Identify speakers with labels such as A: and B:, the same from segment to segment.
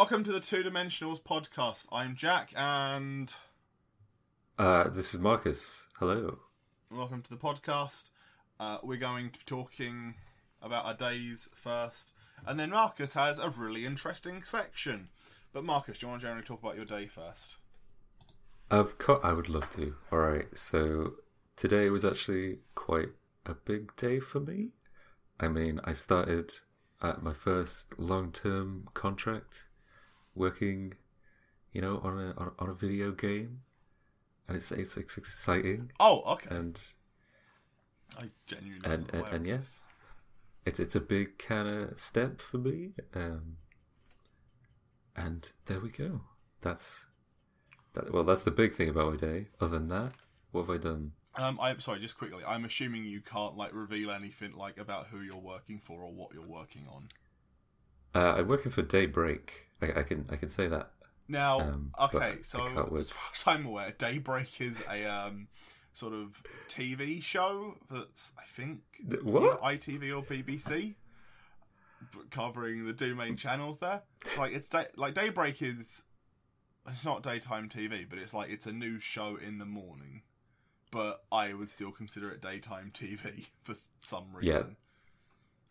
A: Welcome to the Two Dimensionals podcast. I'm Jack, and
B: Uh, this is Marcus. Hello.
A: welcome to the podcast. Uh, we're going to be talking about our days first, and then Marcus has a really interesting section. But Marcus, do you want to generally talk about your day first?
B: Of course, I would love to. All right. So today was actually quite a big day for me. I mean, I started at my first long-term contract, working, you know, on a on, on a video game, and it's it's, it's exciting
A: Oh, okay.
B: and
A: I genuinely
B: and- and- and
A: this.
B: it's it's a big kind of step for me. Um, and there we go. That's that. Well, that's the big thing about my day. Other than that, what have I done?
A: Um, I'm sorry, just quickly. I'm assuming you can't like reveal anything like about who you're working for or what you're working on.
B: Uh, I'm working for Daybreak. I, I can I can say that.
A: Now,
B: Um,
A: okay, so as far as I'm aware, Daybreak is a um, sort of TV show that's I think
B: what?
A: ITV or BBC, covering the two main channels there. Like it's day, like Daybreak is it's not daytime TV, but it's like it's a new show in the morning. But I would still consider it daytime TV for some reason.
B: Yeah.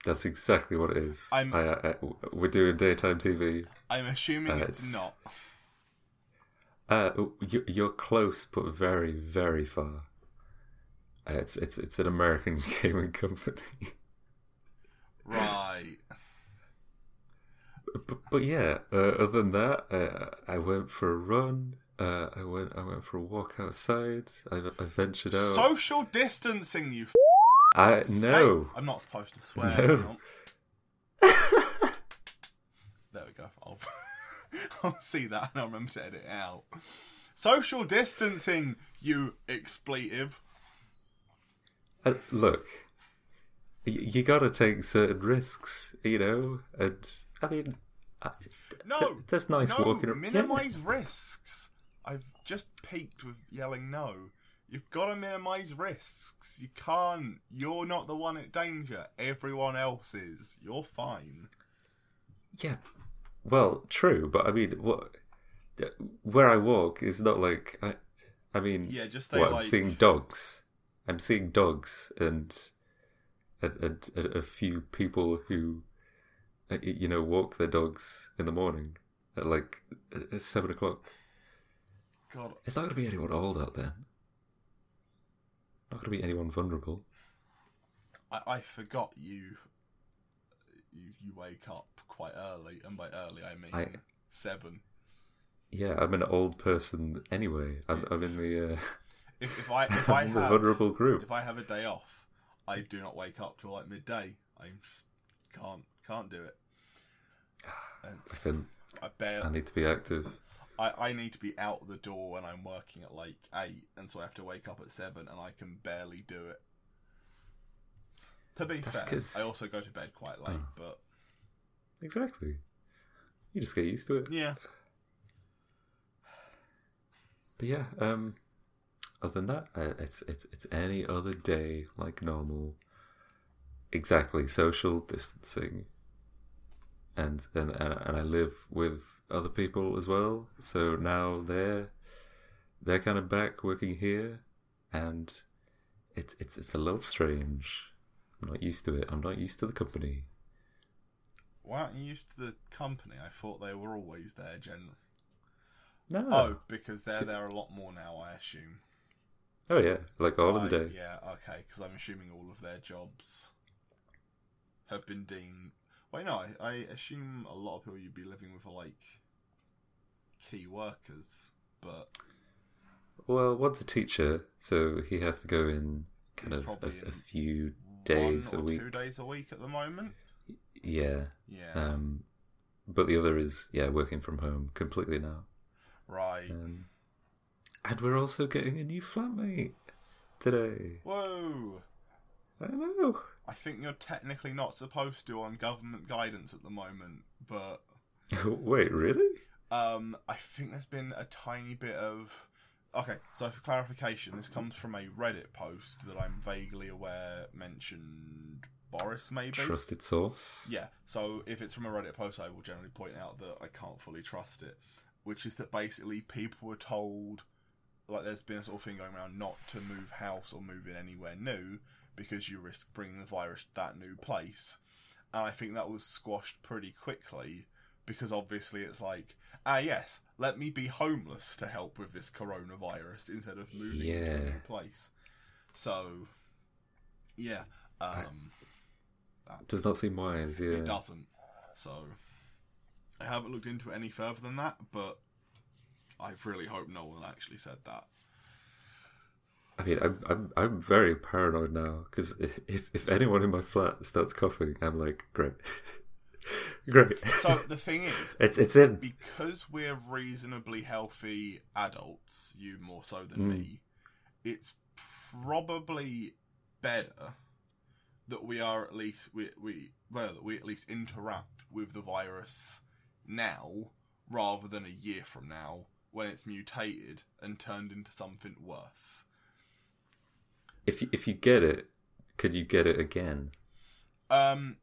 B: That's exactly what it is.
A: I'm-
B: I, I, we're doing daytime TV.
A: I'm assuming
B: Uh,
A: it's
B: it's-
A: not.
B: Uh, you, you're close, but very very far. Uh, it's it's it's an American gaming company.
A: Right.
B: but, but yeah, uh, other than that, uh, I went for a run. Uh, I went I went for a walk outside. I, I ventured out.
A: Social distancing, you. F-
B: I no.
A: I'm not supposed to swear.
B: No.
A: there we go. I'll, I'll see that and I'll remember to edit it out. Social distancing, you expletive.
B: Uh, look, y- you got to take certain risks, you know. And I mean, I,
A: No,
B: th- there's nice
A: no,
B: walking.
A: minimize risks. I've just peaked with yelling no. You've got to minimize risks. You can't. You're not the one at danger. Everyone else is. You're fine.
B: Yeah. Well, true, but I mean, what? Where I walk is not like I. I mean,
A: Yeah, just say
B: what,
A: like.
B: I'm seeing dogs. I'm seeing dogs and a, a, a, a few people who, uh, you know, walk their dogs in the morning at like at seven o'clock.
A: God,
B: It's not going to be anyone old out there. Not going to be anyone vulnerable.
A: I, I forgot you, you. You wake up quite early, and by early I mean
B: I-
A: seven.
B: Yeah, I'm an old person anyway. I'm, I'm in the uh,
A: If, if I if I
B: I'm the
A: have
B: vulnerable group.
A: if I have a day off, I do not wake up till like midday. I just can't can't do it.
B: I
A: It's,
B: can.
A: I bear
B: I need to be active.
A: I, I need to be out the door when I'm working at like eight, and so I have to wake up at seven, and I can barely do it. To be
B: That's
A: fair,
B: 'cause-
A: I also go to bed quite late,
B: Oh.
A: but
B: Exactly. You just get used to it.
A: yeah,
B: But yeah, um, other than that, uh, it's it's it's any other day like normal. Exactly, social distancing. And and and I live with other people as well, so now they're they're kind of back working here, and it's it's it's a little strange. I'm not used to it. I'm not used to the company.
A: why aren't you used to the company? I thought they were always there, generally.
B: No.
A: Oh, because they're there a lot more now, I assume.
B: Oh yeah, like all of the day.
A: Yeah, okay, because I'm assuming all of their jobs have been deemed. Wait, no, I, I assume a lot of people you'd be living with are like key workers, but
B: Well, one's a teacher, so he has to go in kind
A: He's
B: of a, a few days
A: one
B: a week.
A: two days a week at the moment.
B: Yeah.
A: Yeah,
B: Um, but the other is yeah working from home completely now.
A: right.
B: Um, and we're also getting a new flatmate today.
A: Whoa!
B: I know.
A: I think you're technically not supposed to on government guidance at the moment, but
B: Wait, really?
A: Um, I think there's been a tiny bit of. Okay, so for clarification, this comes from a Reddit post that I'm vaguely aware mentioned Boris, maybe.
B: Trusted source.
A: Yeah, so if it's from a Reddit post, I will generally point out that I can't fully trust it, which is that basically people were told, like, there's been a sort of thing going around not to move house or move in anywhere new because you risk bringing the virus to that new place. And I think that was squashed pretty quickly because obviously it's like, ah, yes, let me be homeless to help with this coronavirus instead of moving to a new place. So, yeah. Um,
B: Does not seem wise. Yeah.
A: it doesn't. So I haven't looked into it any further than that, but I really hope no one actually said that.
B: I mean, I'm I'm I'm very paranoid now because if, if anyone in my flat starts coughing, I'm like, great, great.
A: So the thing is,
B: it's it's in.
A: because we're reasonably healthy adults, you more so than
B: Mm.
A: me, it's probably better that we are at least we we well that we at least interact with the virus now rather than a year from now when it's mutated and turned into something worse.
B: If you, if you get it, could you get it again?
A: Um,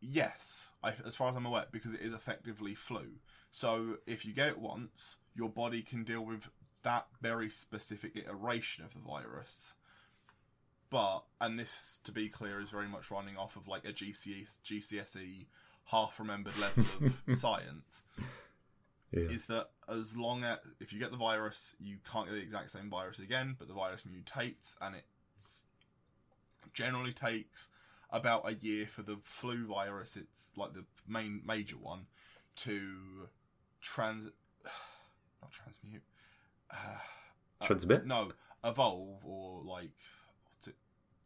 A: yes, I, as far as I'm aware, because it is effectively flu. So if you get it once, your body can deal with that very specific iteration of the virus. But and this, to be clear, is very much running off of like a GCSE, GCSE half remembered level of science.
B: Yeah.
A: Is that as long as if you get the virus, you can't get the exact same virus again, but the virus mutates, and it generally takes about a year for the flu virus. It's like the main major one to trans, not transmute, uh, uh,
B: Transmit?
A: no, evolve or like what's it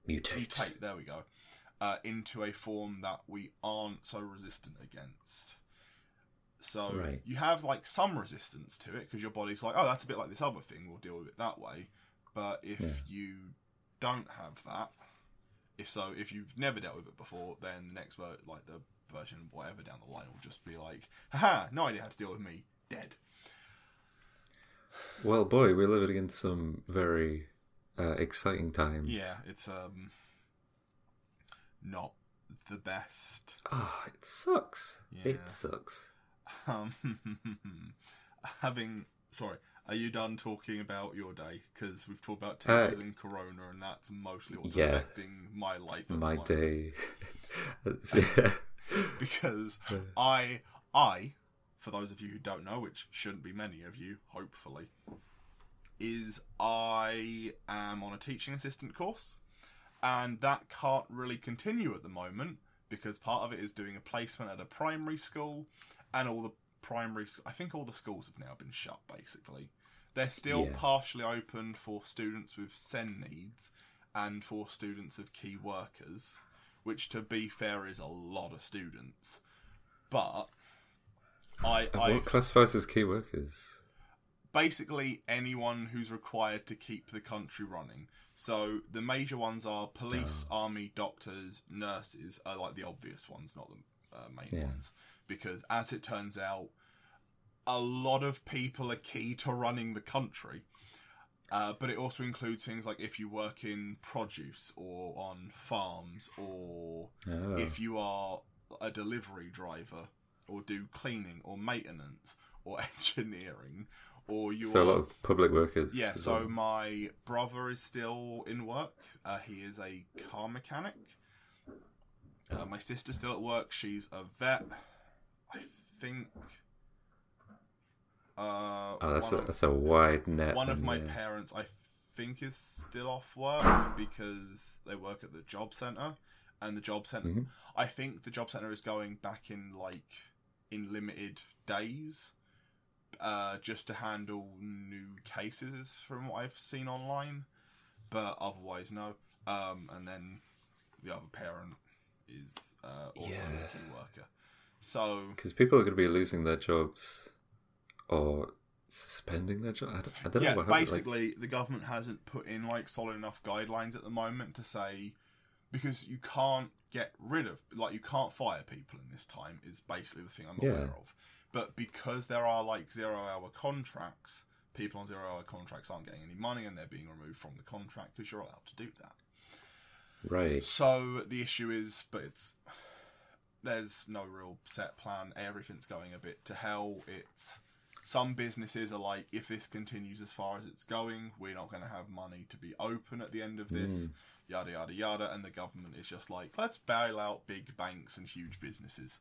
B: Mutate.
A: mutate. There we go. Uh, into a form that we aren't so resistant against. So
B: Right.
A: you have like some resistance to it because your body's like, oh, that's a bit like this other thing. We'll deal with it that way. But if
B: Yeah.
A: you don't have that, if so, if you've never dealt with it before, then the next ver- like the version whatever down the line will just be like, haha, no idea how to deal with me, dead.
B: Well, boy, we're living in some very uh, exciting times.
A: Yeah, it's um not the best.
B: Ah, it sucks.
A: Yeah.
B: It sucks.
A: Um, having sorry, are you done talking about your day? Because we've talked about
B: Uh,
A: teachers and corona, and that's mostly what's
B: yeah.
A: affecting my life.
B: My
A: the
B: day.
A: because I, I, for those of you who don't know, which shouldn't be many of you, hopefully, is I am on a teaching assistant course, and that can't really continue at the moment because part of it is doing a placement at a primary school, and all the primary, I think all the schools have now been shut. Basically, they're still
B: Yeah.
A: partially open for students with SEN needs and for students of key workers which to be fair is a lot of students. But I, I
B: what classifies as key workers?
A: basically anyone who's required to keep the country running. So the major ones are police, army, doctors, nurses are like the obvious ones, not the uh, main
B: Yeah.
A: ones, because as it turns out, a lot of people are key to running the country. Uh, but it also includes things like if you work in produce or on farms or
B: Oh.
A: if you are a delivery driver or do cleaning or maintenance or engineering or you
B: so a lot of public workers.
A: yeah so
B: well.
A: my brother is still in work uh, he is a car mechanic uh, my sister's still at work she's a vet think uh,
B: Oh, that's a,
A: of-
B: that's a wide net.
A: one of my
B: yeah.
A: parents, I think, is still off work because they work at the job center, and the job center.
B: Mhm.
A: I think the job center is going back in like in limited days, uh, just to handle new cases from what I've seen online, but otherwise no. Um, and then the other parent is uh, also
B: Yeah.
A: a key worker. So
B: Because people are going to be losing their jobs or suspending their job. I don't, I don't
A: yeah,
B: know what happened. Like,
A: basically, the government hasn't put in like solid enough guidelines at the moment to say because you can't get rid of like you can't fire people in this time is basically the thing I'm
B: Yeah.
A: aware of. But because there are like zero hour contracts, people on zero hour contracts aren't getting any money and they're being removed from the contract because you're allowed to do that.
B: Right.
A: So the issue is, but it's there's no real set plan. Everything's going a bit to hell. It's some businesses are like, if this continues as far as it's going, we're not going to have money to be open at the end of this. Yada yada yada, and the government is just like, let's bail out big banks and huge businesses.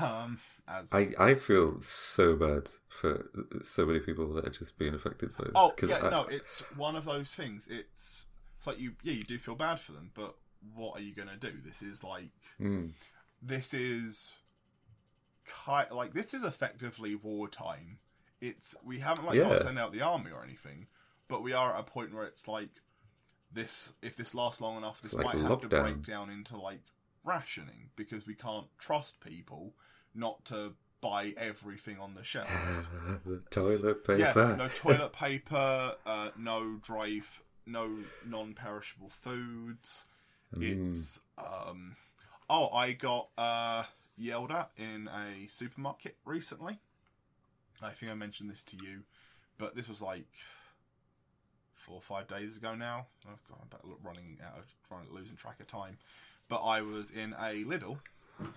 A: Um, as
B: I, I feel so bad for so many people that are just being affected by this.
A: Oh yeah,
B: I-
A: no, it's one of those things. It's, it's like you, yeah, you do feel bad for them, but what are you gonna do? This is like,
B: Mm,
A: this is, ki- like this is effectively wartime. It's we haven't like
B: Yeah.
A: to send out the army or anything, but we are at a point where it's like this. If this lasts long enough, this
B: like
A: might have to break down into like rationing because we can't trust people not to buy everything on the shelves.
B: toilet paper.
A: Yeah, no toilet paper, uh, no dry, f- no non-perishable foods.
B: Mm.
A: It's um, oh, I got uh yelled at in a supermarket recently. I think I mentioned this to you, but this was like four or five days ago now. Oh god, I'm about running out of running, losing track of time. But I was in a Lidl, and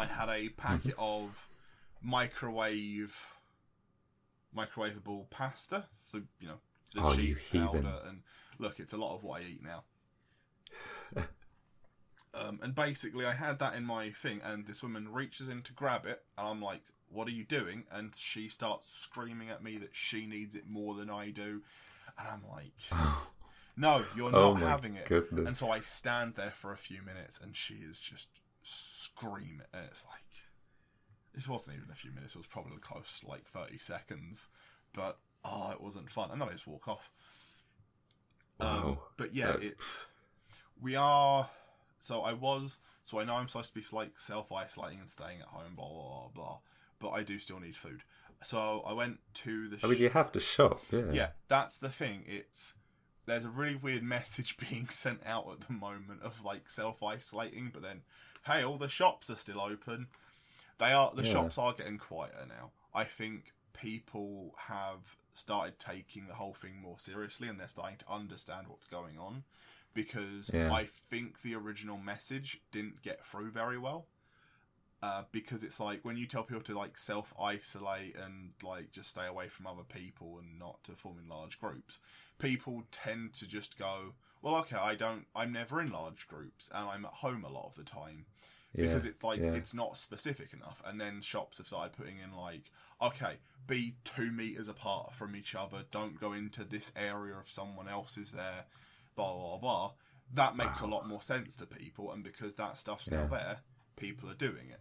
A: I had a packet of microwave microwavable pasta. So you know the
B: Oh,
A: cheese powder and look, it's a lot of what I eat now. um, and basically, I had that in my thing, and this woman reaches in to grab it, and I'm like, "What are you doing?" And she starts screaming at me that she needs it more than I do, and I'm like, "No, you're
B: Oh
A: not having it."
B: goodness.
A: And so I stand there for a few minutes, and she is just screaming, and it's like, it wasn't even a few minutes; it was probably close to like thirty seconds, but oh, it wasn't fun. And then I just walk off. Um,
B: Wow.
A: but yeah,
B: That-
A: it's we are. So I was. So I know I'm supposed to be like self isolating and staying at home, blah blah blah blah. But I do still need food. So I went to the.
B: I mean, you have to shop. Yeah.
A: yeah, that's the thing. It's there's a really weird message being sent out at the moment of like self isolating, but then hey, all the shops are still open. They are the
B: Yeah.
A: shops are getting quieter now. I think people have started taking the whole thing more seriously and they're starting to understand what's going on because
B: Yeah.
A: I think the original message didn't get through very well. Uh, because it's like when you tell people to like self isolate and like just stay away from other people and not to form in large groups, people tend to just go, well, okay, I don't, I'm never in large groups and I'm at home a lot of the time
B: Yeah.
A: because it's like
B: yeah.
A: it's not specific enough. And then shops have started putting in like, okay, be two meters apart from each other. Don't go into this area if someone else is there. Blah blah blah. That makes a lot more sense to people, and because that stuff's now there, people are doing it.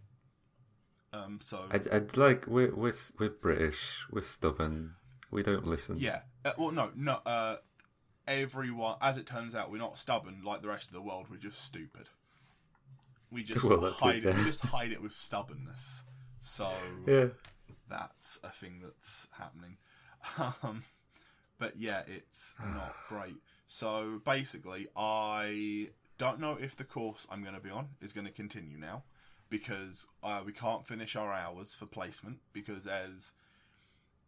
A: Um. So
B: I'd, I'd like we're we're we're British. We're stubborn. We don't listen.
A: yeah. Uh, well, no, no. Uh, everyone, as it turns out, we're not stubborn like the rest of the world. We're just stupid. We just
B: Well, that's it,
A: hide it. We just hide it with stubbornness. So
B: Yeah.
A: that's a thing that's happening. Um, but yeah, it's not great. So basically, I don't know if the course I'm going to be on is going to continue now because uh, we can't finish our hours for placement because as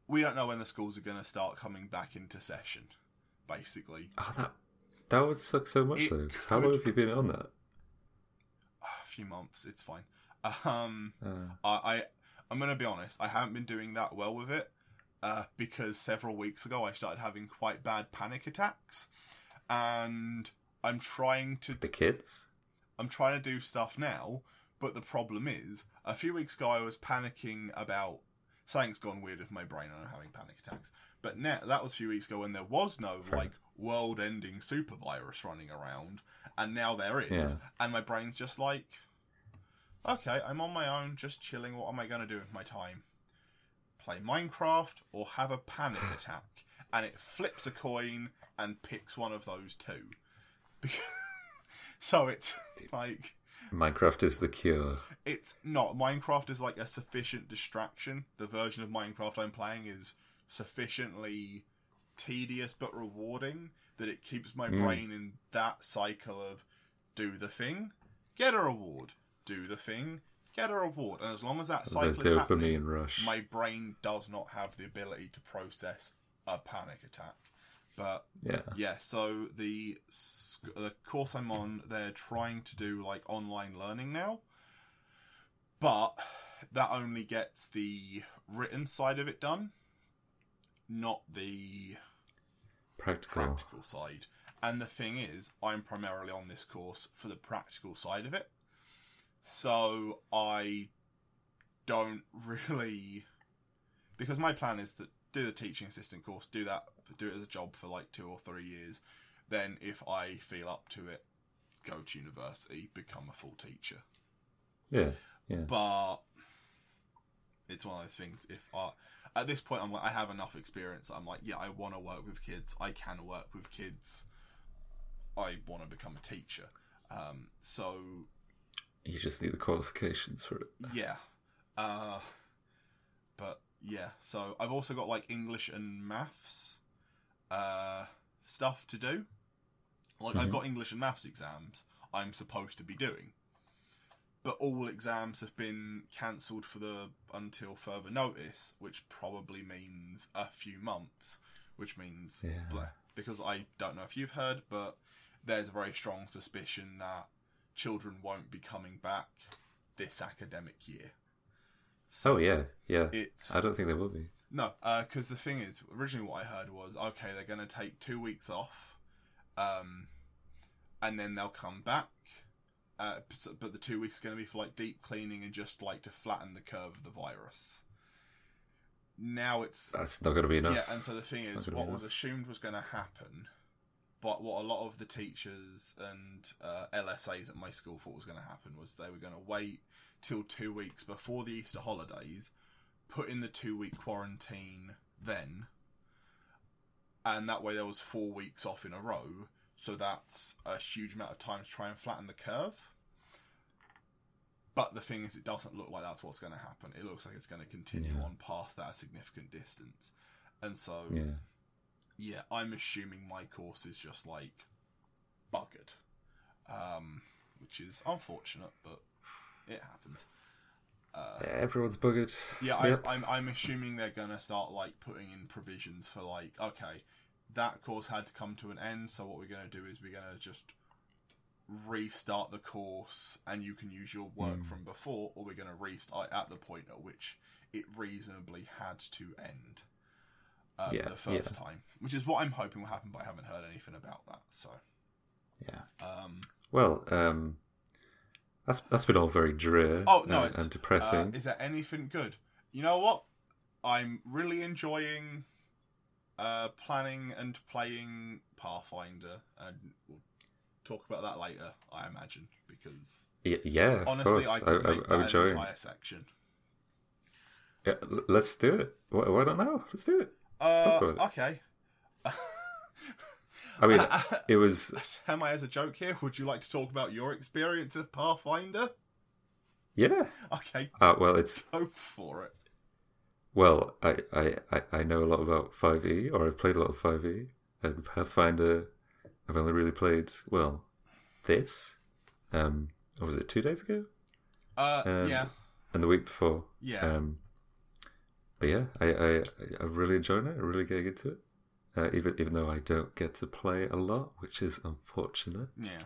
A: we don't know when the schools are going to start coming back into session. Basically,
B: Oh, that that would suck so much
A: It
B: though. 'cause how long have you been on that?
A: a few months, it's fine. Um,
B: Uh,
A: I, I I'm gonna be honest. I haven't been doing that well with it uh, because several weeks ago I started having quite bad panic attacks, and I'm trying to
B: the kids.
A: I'm trying to do stuff now. But the problem is, a few weeks ago I was panicking about something's gone weird with my brain and I'm having panic attacks. But now that was a few weeks ago when there was no like world-ending super virus running around, and now there is,
B: Yeah.
A: and my brain's just like, okay, I'm on my own, just chilling. What am I going to do with my time? Play Minecraft or have a panic attack? And it flips a coin and picks one of those two. so it's like
B: Minecraft is the cure.
A: it's not Minecraft is like a sufficient distraction. The version of Minecraft I'm playing is sufficiently tedious but rewarding that it keeps my
B: Mm.
A: brain in that cycle of do the thing, get a reward, do the thing, get a reward, and as long as that
B: The
A: is happening,
B: rush.
A: my brain does not have the ability to process a panic attack. But
B: Yeah.
A: yeah, so the the course I'm on, they're trying to do like online learning now, but that only gets the written side of it done, not the
B: Practical.
A: practical side. And the thing is, I'm primarily on this course for the practical side of it. So I don't really because my plan is to do the teaching assistant course, do that do it as a job for like two or three years. Then if I feel up to it, go to university, become a full teacher.
B: Yeah. Yeah.
A: But it's one of those things. If I at this point I'm like I have enough experience. I'm like, yeah, I want to work with kids. I can work with kids. I want to become a teacher. Um, so
B: You just need the qualifications for it.
A: yeah, uh, but yeah. So I've also got like English and maths uh, stuff to do. Like I've
B: Mhm.
A: got English and maths exams I'm supposed to be doing, but all exams have been cancelled for the until further notice, which probably means a few months. Which means
B: Yeah.
A: bleh. because I don't know if you've heard, but there's a very strong suspicion that children won't be coming back this academic year.
B: Oh yeah, yeah.
A: It's
B: I don't think they will be.
A: no, because the thing is, originally what I heard was okay, they're going to take two weeks off, um, and then they'll come back. Uh, but the two weeks is going to be for like deep cleaning and just like to flatten the curve of the virus. Now it's
B: That's not going to be enough.
A: yeah, and so the thing
B: It's
A: is, what was assumed was going to happen, but what a lot of the teachers and uh, LSAs at my school thought was going to happen was they were going to wait till two weeks before the Easter holidays, put in the two week quarantine then, and that way there was four weeks off in a row. So that's a huge amount of time to try and flatten the curve. But the thing is, it doesn't look like that's what's going to happen. It looks like it's going to continue
B: Yeah.
A: on past that significant distance. And so,
B: Yeah.
A: Yeah, I'm assuming my course is just like buggered, um, which is unfortunate, but it happens. Uh,
B: Everyone's buggered.
A: yeah,
B: Yep.
A: I, I'm I'm assuming they're gonna start like putting in provisions for like, okay, that course had to come to an end, so what we're gonna do is we're gonna just restart the course, and you can use your work
B: Mm.
A: from before, or we're gonna restart at the point at which it reasonably had to end. Um,
B: Yeah,
A: the first time, which is what I'm hoping will happen, but I haven't heard anything about that. So,
B: Yeah.
A: um,
B: Well, um, that's that's been all very drear
A: Oh, no,
B: uh, and depressing.
A: Uh, is there anything good? You know what? I'm really enjoying uh, planning and playing Pathfinder, and we'll talk about that later. I imagine because
B: Y- yeah,
A: honestly. I could
B: I,
A: make
B: am
A: that
B: enjoying.
A: entire section.
B: Yeah, let's do it. Why, why not now? Let's do it.
A: Uh,
B: talk about it.
A: okay.
B: I mean, it was
A: Am I as a joke here? Would you like to talk about your experience of Pathfinder?
B: yeah.
A: Okay,
B: Uh, well, it's
A: go for it.
B: well, I, I, I- I know a lot about Five E, or I've played a lot of Five E, and Pathfinder. I've only really played well this. Um, or was it two days ago?
A: Uh, yeah,
B: And the week before.
A: yeah.
B: Um, but yeah, I, I I'm really enjoying it. I'm really getting into it. Uh, even even though I don't get to play a lot, which is unfortunate.
A: yeah.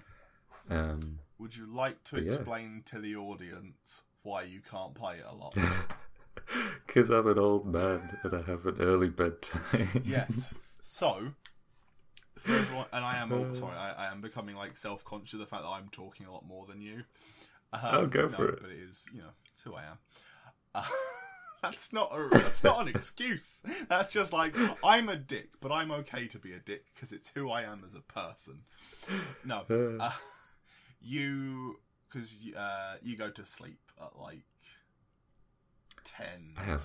B: Um,
A: Would you like to
B: But yeah.
A: explain to the audience why you can't play it a lot?
B: because I'm an old man and I have an early bedtime.
A: yes. So, for everyone, and I am oh, sorry, I, I am becoming like self-conscious of the fact that I'm talking a lot more than you. Um,
B: Oh, go
A: no,
B: for it.
A: But it is, you know, it's who I am. Uh, that's not a, that's not an excuse. That's just like I'm a dick, but I'm okay to be a dick because it's who I am as a person. No,
B: Uh,
A: you because uh, you go to sleep at like ten.
B: I have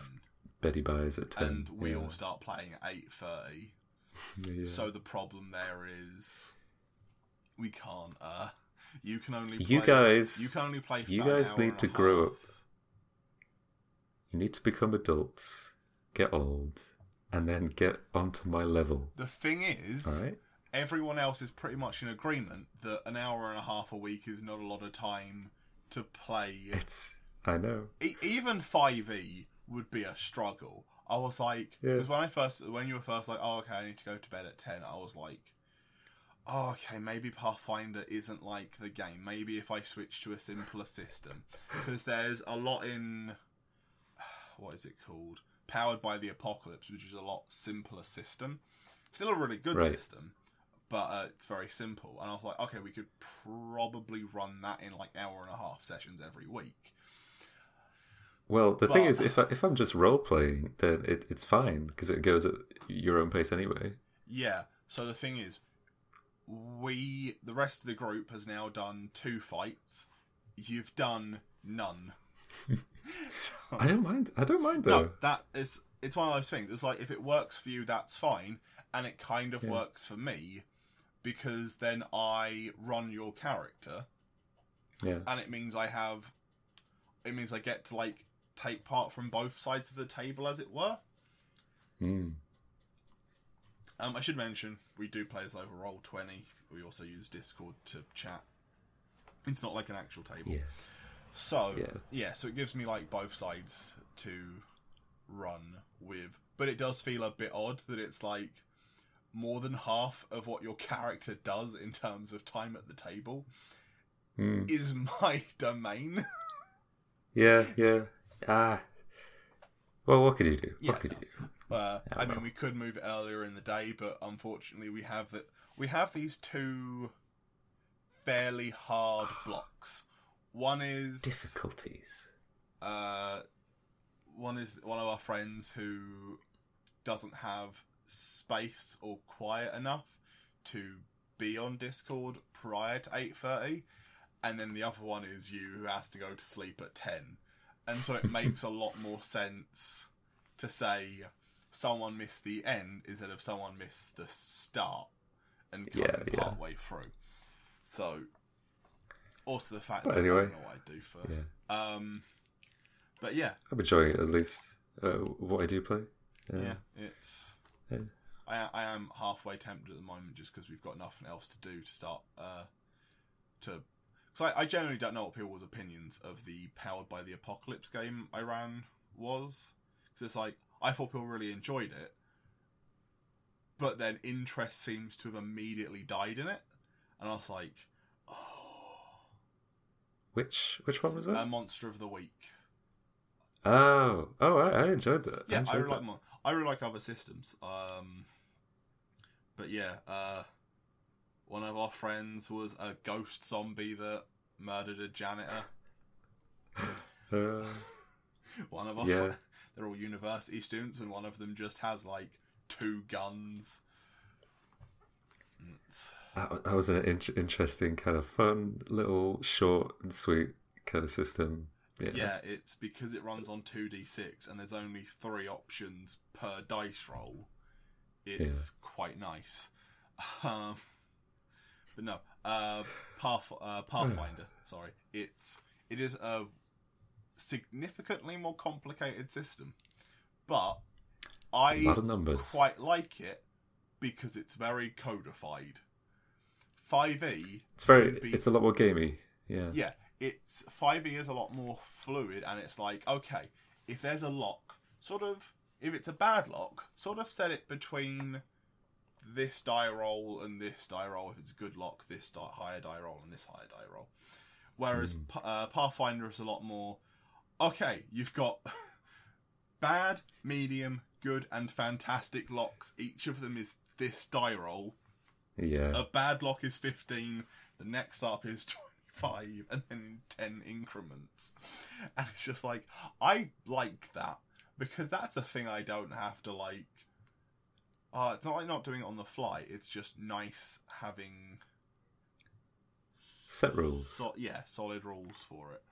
B: Betty buys at ten.
A: and we
B: yeah.
A: all start playing at eight thirty.
B: Yeah.
A: So the problem there is we can't. Uh, you can only
B: You guys-
A: You can only play.
B: You guys need to grow up. You need to become adults, get old, and then get onto my level.
A: The thing is,
B: All right.
A: everyone else is pretty much in agreement that an hour and a half a week is not a lot of time to play.
B: It's I know.
A: E- even five E would be a struggle. I was like,
B: Yeah.
A: because when I first, when you were first like, oh, okay, I need to go to bed at ten. I was like, oh, okay, maybe Pathfinder isn't like the game. Maybe if I switch to a simpler system, because there's a lot in what is it called? Powered by the Apocalypse, which is a lot simpler system. Still a really good
B: Right.
A: system, but uh, it's very simple. And I was like, okay, we could probably run that in like hour and a half sessions every week.
B: Well, the thing is, if I, if I'm just role playing, then it, it's fine because it goes at your own pace anyway.
A: Yeah. So the thing is, we the rest of the group has now done two fights. You've done none. so,
B: I don't mind. I don't mind though.
A: no, that is it's one of those things. It's like if it works for you, that's fine, and it kind of
B: Yeah.
A: works for me because then I run your character,
B: Yeah.
A: and it means I have, it means I get to like take part from both sides of the table, as it were.
B: Mm.
A: Um, I should mention we do play as over roll twenty. We also use Discord to chat. It's not like an actual table.
B: Yeah.
A: So
B: Yeah.
A: yeah, so it gives me like both sides to run with, but it does feel a bit odd that it's like more than half of what your character does in terms of time at the table
B: Mm.
A: is my domain.
B: Yeah. Yeah. Ah. Well, what could you do?
A: Yeah.
B: What could you do?
A: Uh,
B: Yeah,
A: I mean, we could move it earlier in the day, but unfortunately, we have that. We have these two fairly hard blocks. One is
B: Difficulties.
A: uh, one is one of our friends who doesn't have space or quiet enough to be on Discord prior to eight thirty, and then the other one is you who has to go to sleep at ten, and so it makes a lot more sense to say someone missed the end instead of someone missed the start and
B: Yeah, yeah.
A: part way through. So, also the fact
B: But
A: that I
B: anyway,
A: don't know what I do for
B: Yeah.
A: um, but yeah,
B: I'm enjoying it at least. Uh, what I do play. Uh,
A: yeah, it's.
B: Yeah.
A: I I am halfway tempted at the moment just because we've got nothing else to do to start. Uh, to because I, I generally don't know what people's opinions of the powered by the apocalypse game I ran was because it's like I thought people really enjoyed it, but then interest seems to have immediately died in it, and I was like,
B: Which which one was that?
A: a monster of the week.
B: oh, oh, I, I enjoyed that.
A: Yeah, I,
B: enjoyed
A: really
B: that.
A: like more. I really like other systems. Um, but yeah, uh, one of our friends was a ghost zombie that murdered a janitor.
B: Uh,
A: One of our
B: Yeah.
A: fri- they're all university students, and one of them just has like two guns.
B: That, that was an in- interesting kind of fun little short and sweet kind of system. Yeah.
A: Yeah, it's because it runs on two d six, and there's only three options per dice roll. It's quite nice. Um, but no, uh, Path, uh, Pathfinder. sorry, it's it is a significantly more complicated system, but I
B: lot of numbers.
A: quite like it because it's very codified. Five E
B: It's very.
A: be-
B: It's a lot more gamey. Yeah.
A: yeah, it's five E is a lot more fluid, and it's like okay, if there's a lock, sort of, if it's a bad lock, sort of set it between this die roll and this die roll. If it's a good lock, this die, higher die roll and this higher die roll. Whereas P- uh, Pathfinder is a lot more. Okay, you've got bad, medium, good, and fantastic locks. Each of them is this die roll.
B: Yeah.
A: A bad lock is 15, the next up is 25, and then 10 increments. And it's just like, I like that because that's a thing I don't have to like. Uh, it's not like not doing it on the fly, it's just nice having,
B: Set rules.
A: so, yeah, solid rules for it.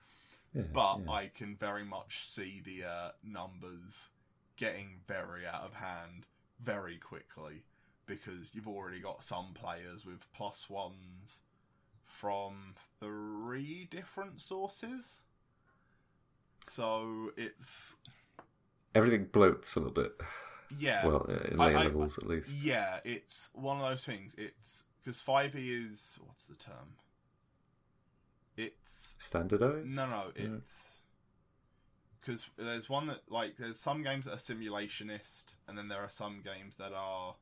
B: yeah,
A: But
B: yeah.
A: I can very much see the uh, numbers getting very out of hand very quickly because you've already got some players with plus ones from three different sources. So it's
B: everything bloats a little bit.
A: yeah,
B: Well, in
A: I-
B: later
A: I-
B: levels at least.
A: yeah, it's one of those things. It's because five E is what's the term? It's
B: Standardized.
A: No, no, it's because there's one that like there's some games that are simulationist, and then there are some games that are.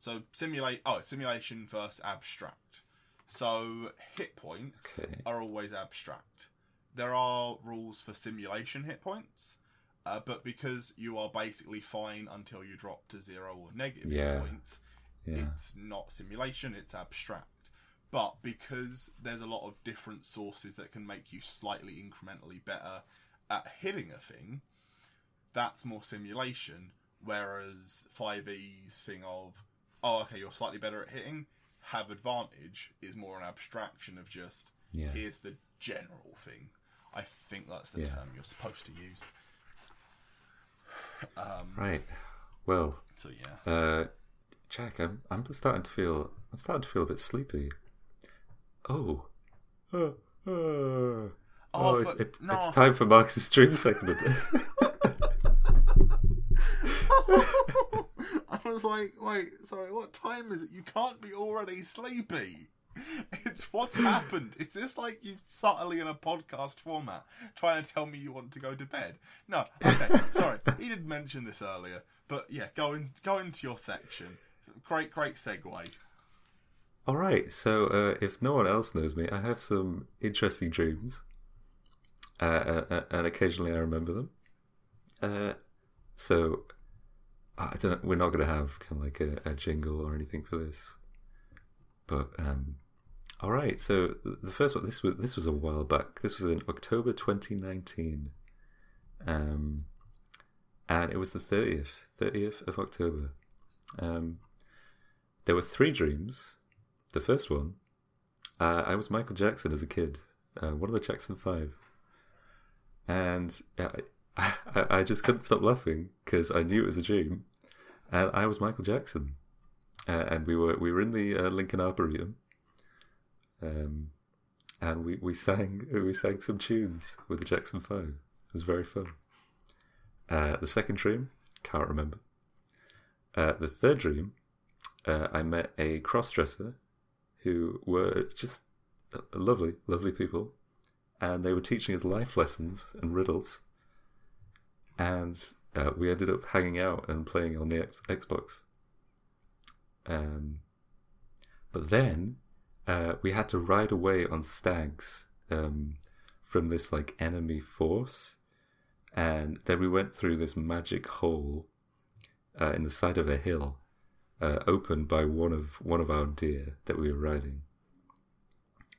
A: So simulate oh simulation versus abstract. So hit points
B: Okay.
A: are always abstract. There are rules for simulation hit points, uh, but because you are basically fine until you drop to zero or negative
B: Yeah.
A: hit points,
B: Yeah.
A: it's not simulation, it's abstract. But because there's a lot of different sources that can make you slightly incrementally better at hitting a thing, that's more simulation. Whereas 5e's thing of, oh, okay, you're slightly better at hitting, have advantage, is more an abstraction of just,
B: Yeah.
A: here's the general thing. I think that's the
B: Yeah.
A: term you're supposed to use. Um,
B: Right. Well,
A: so yeah.
B: uh, Jack, I'm I'm just starting to feel I'm starting to feel a bit sleepy. Oh. Uh, uh.
A: Oh,
B: it-
A: but-
B: it-
A: no.
B: it's time for Marcus's dream segment.
A: I was like, wait, sorry, what time is it? You can't be already sleepy. It's what's happened. Is this like you subtly in a podcast format trying to tell me you want to go to bed? No, okay, sorry. He did mention this earlier, but yeah, go in, go into your section. Great, great segue.
B: All right. So, uh, if no one else knows me, I have some interesting dreams, uh, uh, uh, and occasionally I remember them. Uh, so, I don't. We're not going to have kind of like a, a jingle or anything for this, but um, all right. So the first one. This was this was a while back. This was in October 2019, um, and it was the thirtieth, thirtieth of October. Um, there were three dreams. The first one, uh, I was Michael Jackson as a kid, uh, one of the Jackson Five, and uh, I, I just couldn't stop laughing because I knew it was a dream, and I was Michael Jackson, uh, and we were we were in the uh, Lincoln Arboretum, um, and we, we sang we sang some tunes with the Jackson Five. It was very fun. Uh, the second dream, can't remember. Uh, the third dream, uh, I met a cross-dresser who were just lovely, lovely people, and they were teaching us life lessons and riddles. And uh, we ended up hanging out and playing on the X- Xbox. Um, but then uh, we had to ride away on stags um, from this like enemy force, and then we went through this magic hole uh, in the side of a hill uh, opened by one of one of our deer that we were riding.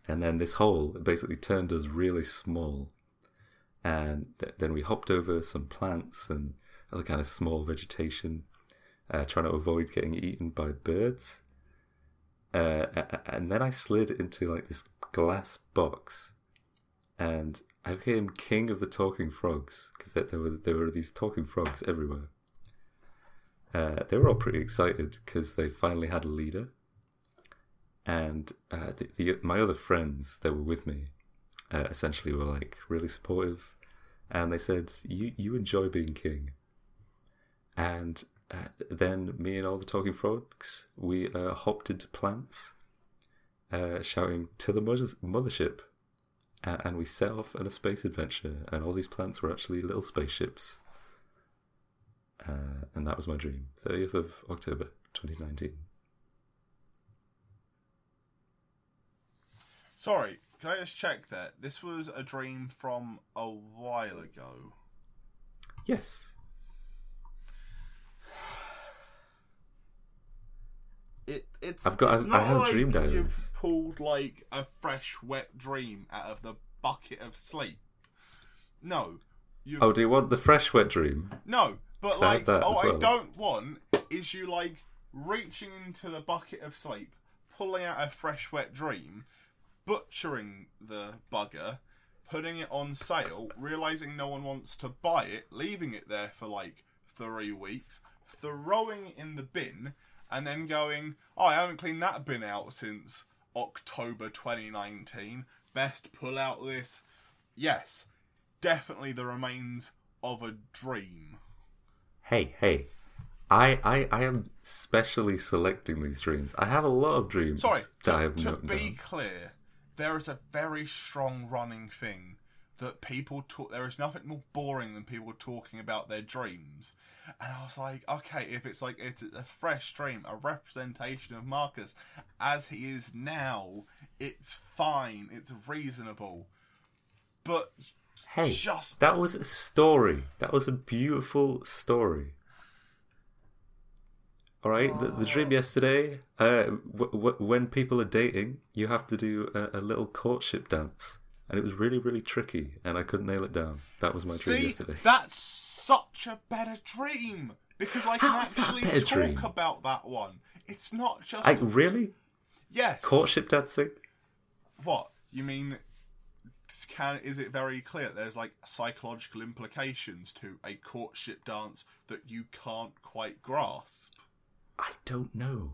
B: And then this hole basically turned us really small, and th- then we hopped over some plants and other kind of small vegetation, uh, trying to avoid getting eaten by birds. Uh, and then I slid into like this glass box, and I became king of the talking frogs because there were there were these talking frogs everywhere. Uh, they were all pretty excited because they finally had a leader, and uh, the, the my other friends that were with me uh, essentially were like really supportive, and they said, "You you enjoy being king." And uh, then me and all the talking frogs we uh, hopped into plants, uh, shouting to the mother- mothership, uh, and we set off on a space adventure. And all these plants were actually little spaceships. Uh, and that was my dream. 30th of October, 2019.
A: Sorry, can I just check that this was a dream from a while ago?
B: Yes.
A: It it's
B: I've got-
A: it's
B: I've- I have
A: like
B: dream diaries.
A: You've pulled like a fresh wet dream out of the bucket of sleep. No, you
B: Oh, do you want the fresh wet dream?
A: no, but
B: So I
A: like
B: that
A: oh, I don't want is you like reaching into the bucket of sleep, pulling out a fresh wet dream, butchering the bugger, putting it on sale, realizing no one wants to buy it, leaving it there for like three weeks, throwing it in the bin, and then going, oh, I haven't cleaned that bin out since October 2019. Best pull out this. Yes, definitely the remains of a dream.
B: Hey, hey. I, I, I am specially selecting these dreams. I have a lot of dreams
A: Sorry, to, to be clear, there is a very strong running thing that people talk. There is nothing more boring than people talking about their dreams. And I was like, okay, if it's like it's a fresh dream, a representation of Marcus as he is now, it's fine, it's reasonable. But
B: Hey,
A: just
B: that was a story. That was a beautiful story. All right, the, the dream yesterday. Uh, w- w- when people are dating, you have to do a, a little courtship dance, and it was really, really tricky, and I couldn't nail it down. That was my dream
A: see,
B: yesterday.
A: that's such a better dream because I can
B: How is that a
A: actually talk
B: dream?
A: about that one. It's not just
B: Like really,
A: yes.
B: courtship dancing?
A: What you mean? Can is it very clear? There's like psychological implications to a courtship dance that you can't quite grasp.
B: I don't know.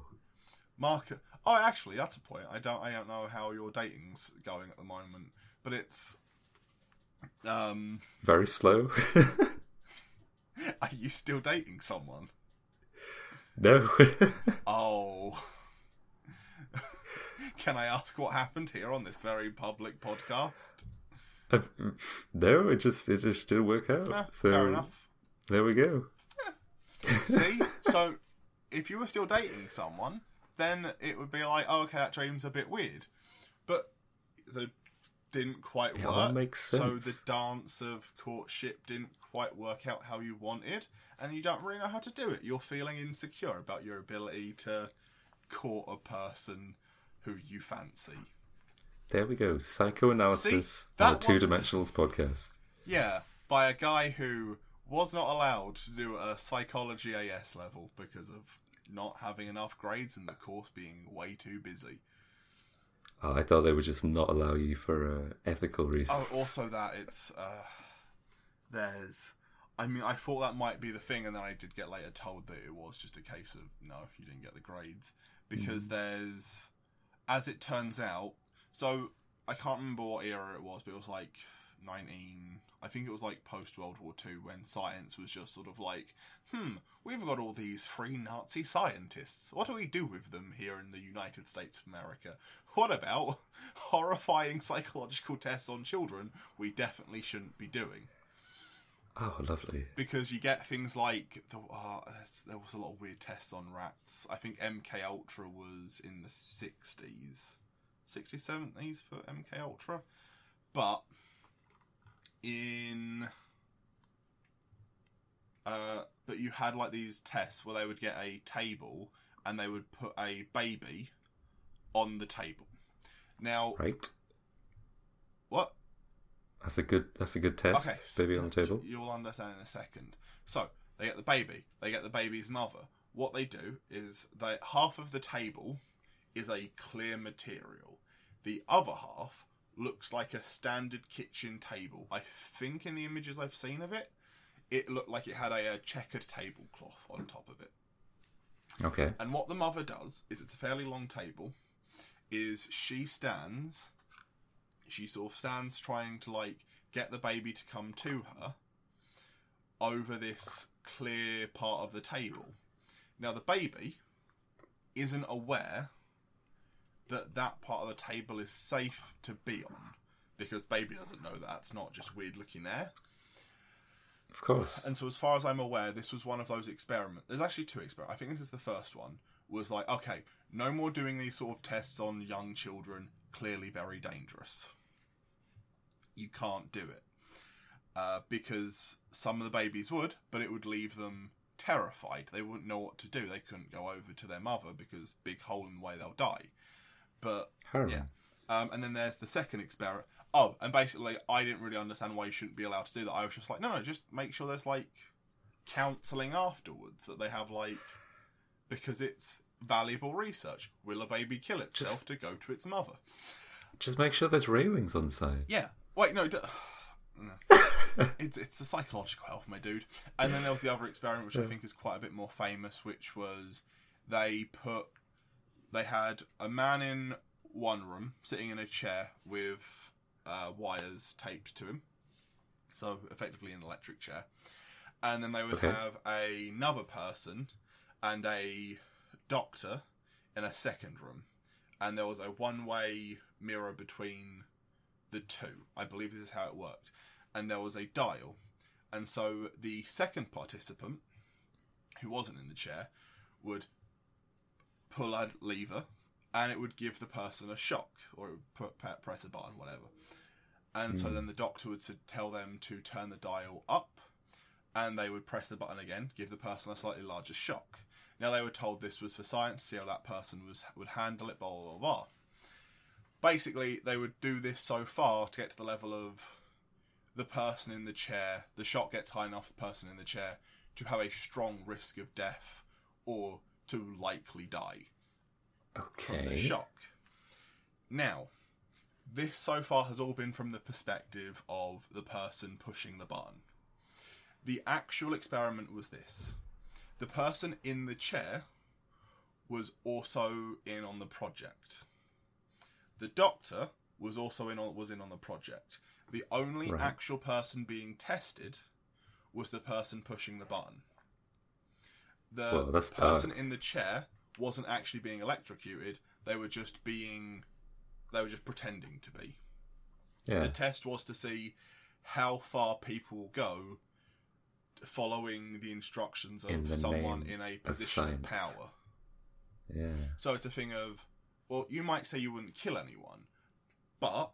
A: Mark, oh, actually, that's a point. I don't, I don't know how your dating's going at the moment, but it's, um,
B: Very slow.
A: are you still dating someone?
B: no.
A: Oh. Can I ask what happened here on this very public podcast?
B: no, it just it just didn't work out.
A: Eh,
B: so
A: fair enough.
B: there we go.
A: See, so if you were still dating someone, then it would be like, oh, okay, that dream's a bit weird, but the didn't quite
B: It
A: work.
B: makes
A: So the dance of courtship didn't quite work out how you wanted, and you don't really know how to do it. You're feeling insecure about your ability to court a person who you fancy.
B: There we go. Psychoanalysis
A: See,
B: on a two dimensionals podcast.
A: Yeah, by a guy who was not allowed to do a psychology AS level because of not having enough grades and the course being way too busy.
B: Oh, I thought they would just not allow you for uh, ethical reasons.
A: Oh, also that it's uh, there's. I mean, I thought that might be the thing, and then I did get later told that it was just a case of no, you didn't get the grades because there's, as it turns out. So I can't remember what era it was, but it was like nineteen. I think it was like post World War Two when science was just sort of like, hmm, we've got all these free Nazi scientists. What do we do with them here in the United States of America? What about horrifying psychological tests on children we definitely shouldn't be doing?
B: Oh, lovely.
A: Because you get things like the, uh, there was a lot of weird tests on rats. I think MK Ultra was in the 60s, 60s, 70s for MK Ultra, but in uh, but you had like these tests where they would get a table and they would put a baby on the table. Now,
B: Right.
A: what?
B: That's a good. That's a good test.
A: Okay,
B: Baby on the table.
A: You'll understand in a second. So they get the baby. They get the baby's mother. What they do is that half of the table is a clear material. The other half looks like a standard kitchen table. I think in the images I've seen of it, it looked like it had a, uh checkered tablecloth on top of it.
B: Okay.
A: And what the mother does is it's a fairly long table. Is she stands, she sort of stands trying to like get the baby to come to her over this clear part of the table. Now the baby isn't aware that that part of the table is safe to be on because baby doesn't know that it's not just weird looking there.
B: Of course.
A: And so, as far as I'm aware, this was one of those experiments. There's actually two experiments. I think this is the first one. Was like, okay, no more doing these sort of tests on young children. Clearly, very dangerous. You can't do it uh, because some of the babies would, but it would leave them terrified. They wouldn't know what to do. They couldn't go over to their mother because big hole in the way they'll die. But
B: Harrowing.
A: yeah. Um, and then there's the second experiment. Oh, and basically, I didn't really understand why you shouldn't be allowed to do that. I was just like, no, no, just make sure there's like counselling afterwards that they have like because it's valuable research. Will a baby kill itself
B: Just-
A: to go to its mother?
B: Just make sure there's railings on the side.
A: Yeah. Wait, no. D- no. it's it's the psychological health, my dude. And then there was the other experiment, which I think is quite a bit more famous, which was they put they had a man in one room sitting in a chair with uh, wires taped to him, so effectively an electric chair, and then they would
B: Okay.
A: have another person and a doctor in a second room, and there was a one-way mirror between the two. I believe this is how it worked. And there was a dial. And so the second participant, who wasn't in the chair, would pull a lever and it would give the person a shock or put, press a button, whatever. And mm. so then the doctor would tell them to turn the dial up and they would press the button again, give the person a slightly larger shock. Now they were told this was for science, see how that person was would handle it, blah blah blah. blah. Basically, they would do this so far to get to the level of the person in the chair. The shock gets high enough, the person in the chair, to have a strong risk of death or to likely die
B: okay.
A: from the shock. Now, this so far has all been from the perspective of the person pushing the button. The actual experiment was this the person in the chair was also in on the project. The doctor was also in on was in on the project. The only right. actual person being tested was the person pushing the button. The well, person dark. in the chair wasn't actually being electrocuted. They were just being they were just pretending to be. Yeah. The test was to see how far people go following the instructions of in someone in a position of, of, power.
B: Yeah.
A: So it's a thing of, well, you might say you wouldn't kill anyone, but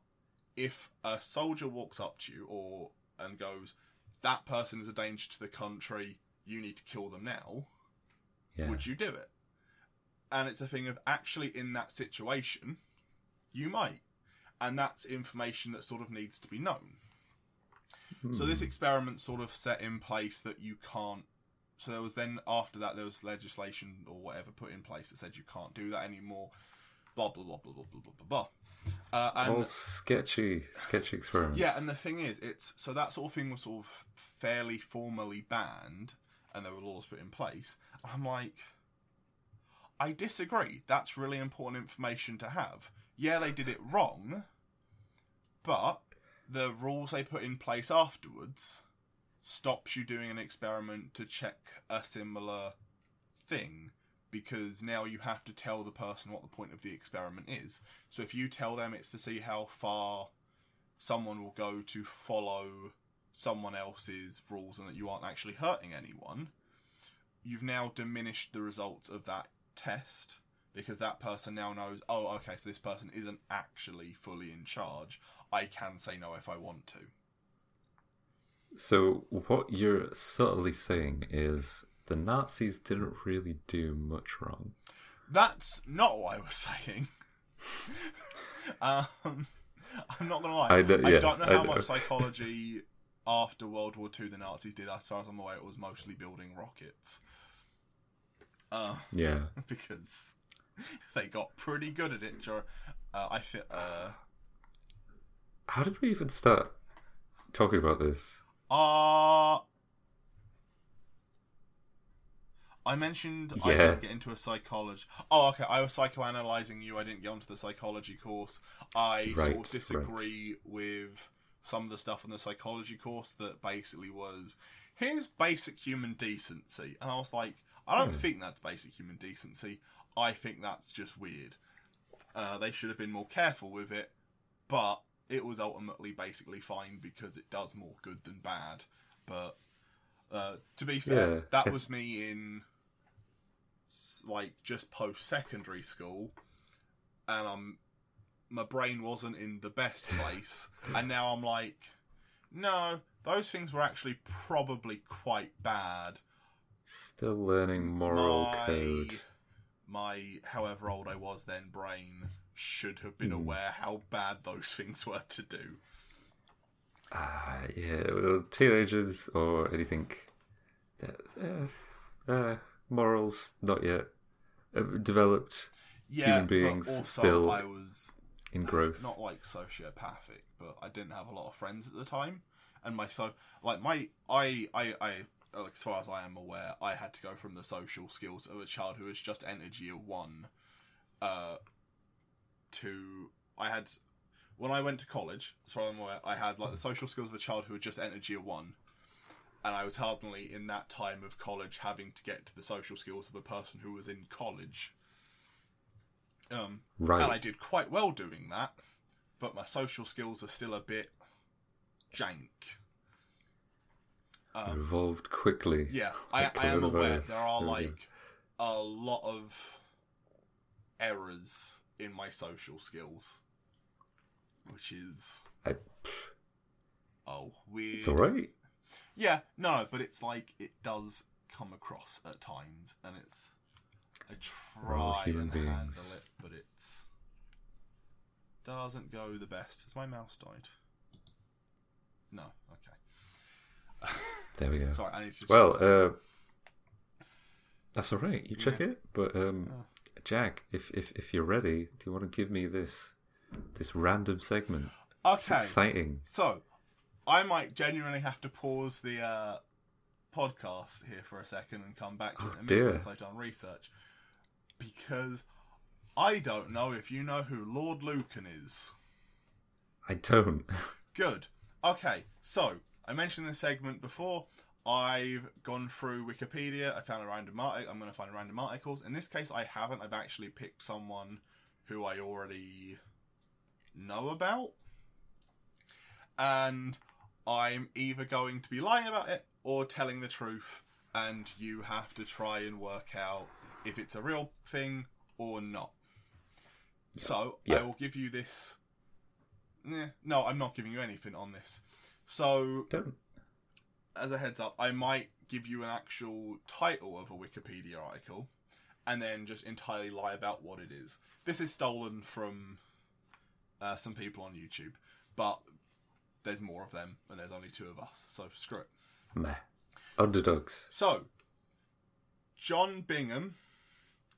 A: if a soldier walks up to you or and goes, that person is a danger to the country, you need to kill them now, yeah. would you do it? And it's a thing of actually in that situation, you might. And that's information that sort of needs to be known. So this hmm. experiment sort of set in place that you can't. So there was then after that there was legislation or whatever put in place that said you can't do that anymore. Blah blah blah blah blah blah blah blah. Uh,
B: and, All sketchy, sketchy experiments.
A: Yeah, and the thing is, it's so that sort of thing was sort of fairly formally banned, and there were laws put in place. I'm like, I disagree. That's really important information to have. Yeah, they did it wrong, but the rules they put in place afterwards stops you doing an experiment to check a similar thing because now you have to tell the person what the point of the experiment is. So if you tell them it's to see how far someone will go to follow someone else's rules and that you aren't actually hurting anyone, you've now diminished the results of that test because that person now knows, oh, okay, so this person isn't actually fully in charge. I can say no if I want to.
B: So, what you're subtly saying is the Nazis didn't really do much wrong.
A: That's not what I was saying. um, I'm not gonna lie. I, yeah, I don't know how much psychology after World War II the Nazis did. As far as I'm aware, it was mostly building rockets. Uh,
B: yeah,
A: because they got pretty good at it. Uh, I feel. Uh,
B: how did we even start talking about this?
A: Uh I mentioned yeah. I didn't get into a psychology. Oh, okay. I was psychoanalyzing you. I didn't get onto the psychology course. I right, sort of disagree with some of the stuff in the psychology course that basically was here's basic human decency, and I was like, I don't hmm. think that's basic human decency. I think that's just weird. Uh, they should have been more careful with it, but it was ultimately basically fine because it does more good than bad. But uh, to be fair, yeah. that was me in like just post secondary school, and I'm my brain wasn't in the best place, and now I'm like, no, those things were actually probably quite bad.
B: Still learning moral my, code.
A: My however old I was then brain should have been mm. aware how bad those things were to do.
B: Ah, uh, yeah, well, teenagers or anything. Uh, uh, morals not yet uh, developed.
A: Yeah,
B: human beings still
A: I was
B: in growth.
A: Not like sociopathic, but I didn't have a lot of friends at the time, and my so like my I I I like, as far as I am aware, I had to go from the social skills of a child who was just energy of one, uh, to I had when I went to college, as far as I'm aware, I had like the social skills of a child who had just energy of one, and I was hardly in that time of college having to get to the social skills of a person who was in college. Um,
B: right.
A: And I did quite well doing that, but my social skills are still a bit jank. Um,
B: Evolved quickly.
A: yeah, I, I am aware there are
B: There we go.
A: like a lot of errors in my social skills, which is
B: I,
A: oh weird.
B: it's alright.
A: Yeah, no, but it's like it does come across at times, and it's I try
B: human
A: and
B: beings.
A: handle it, but it's doesn't go the best. Has my mouse died? No. Okay.
B: There we go.
A: Sorry, I need to.
B: Well, uh, that's all right. You check it, but um,
A: Oh.
B: Jack, if, if if you're ready, do you want to give me this this random segment? It's
A: okay.
B: exciting.
A: So, I might genuinely have to pause the uh, podcast here for a second and come back to
B: Oh,
A: it minute I've done research. Because I don't know if you know who Lord Lucan is.
B: I don't.
A: Good. Okay, so I mentioned this segment before. I've gone through Wikipedia. I found a random article. I'm going to find random articles. In this case, I haven't. I've actually picked someone who I already know about, and I'm either going to be lying about it or telling the truth. And you have to try and work out if it's a real thing or not. So
B: Yeah.
A: I will give you this Eh, no, I'm not giving you anything on this. So,
B: don't.
A: As a heads up, I might give you an actual title of a Wikipedia article and then just entirely lie about what it is. This is stolen from uh, some people on YouTube, but there's more of them and there's only two of us, so screw it.
B: Meh. Underdogs.
A: So, John Bingham,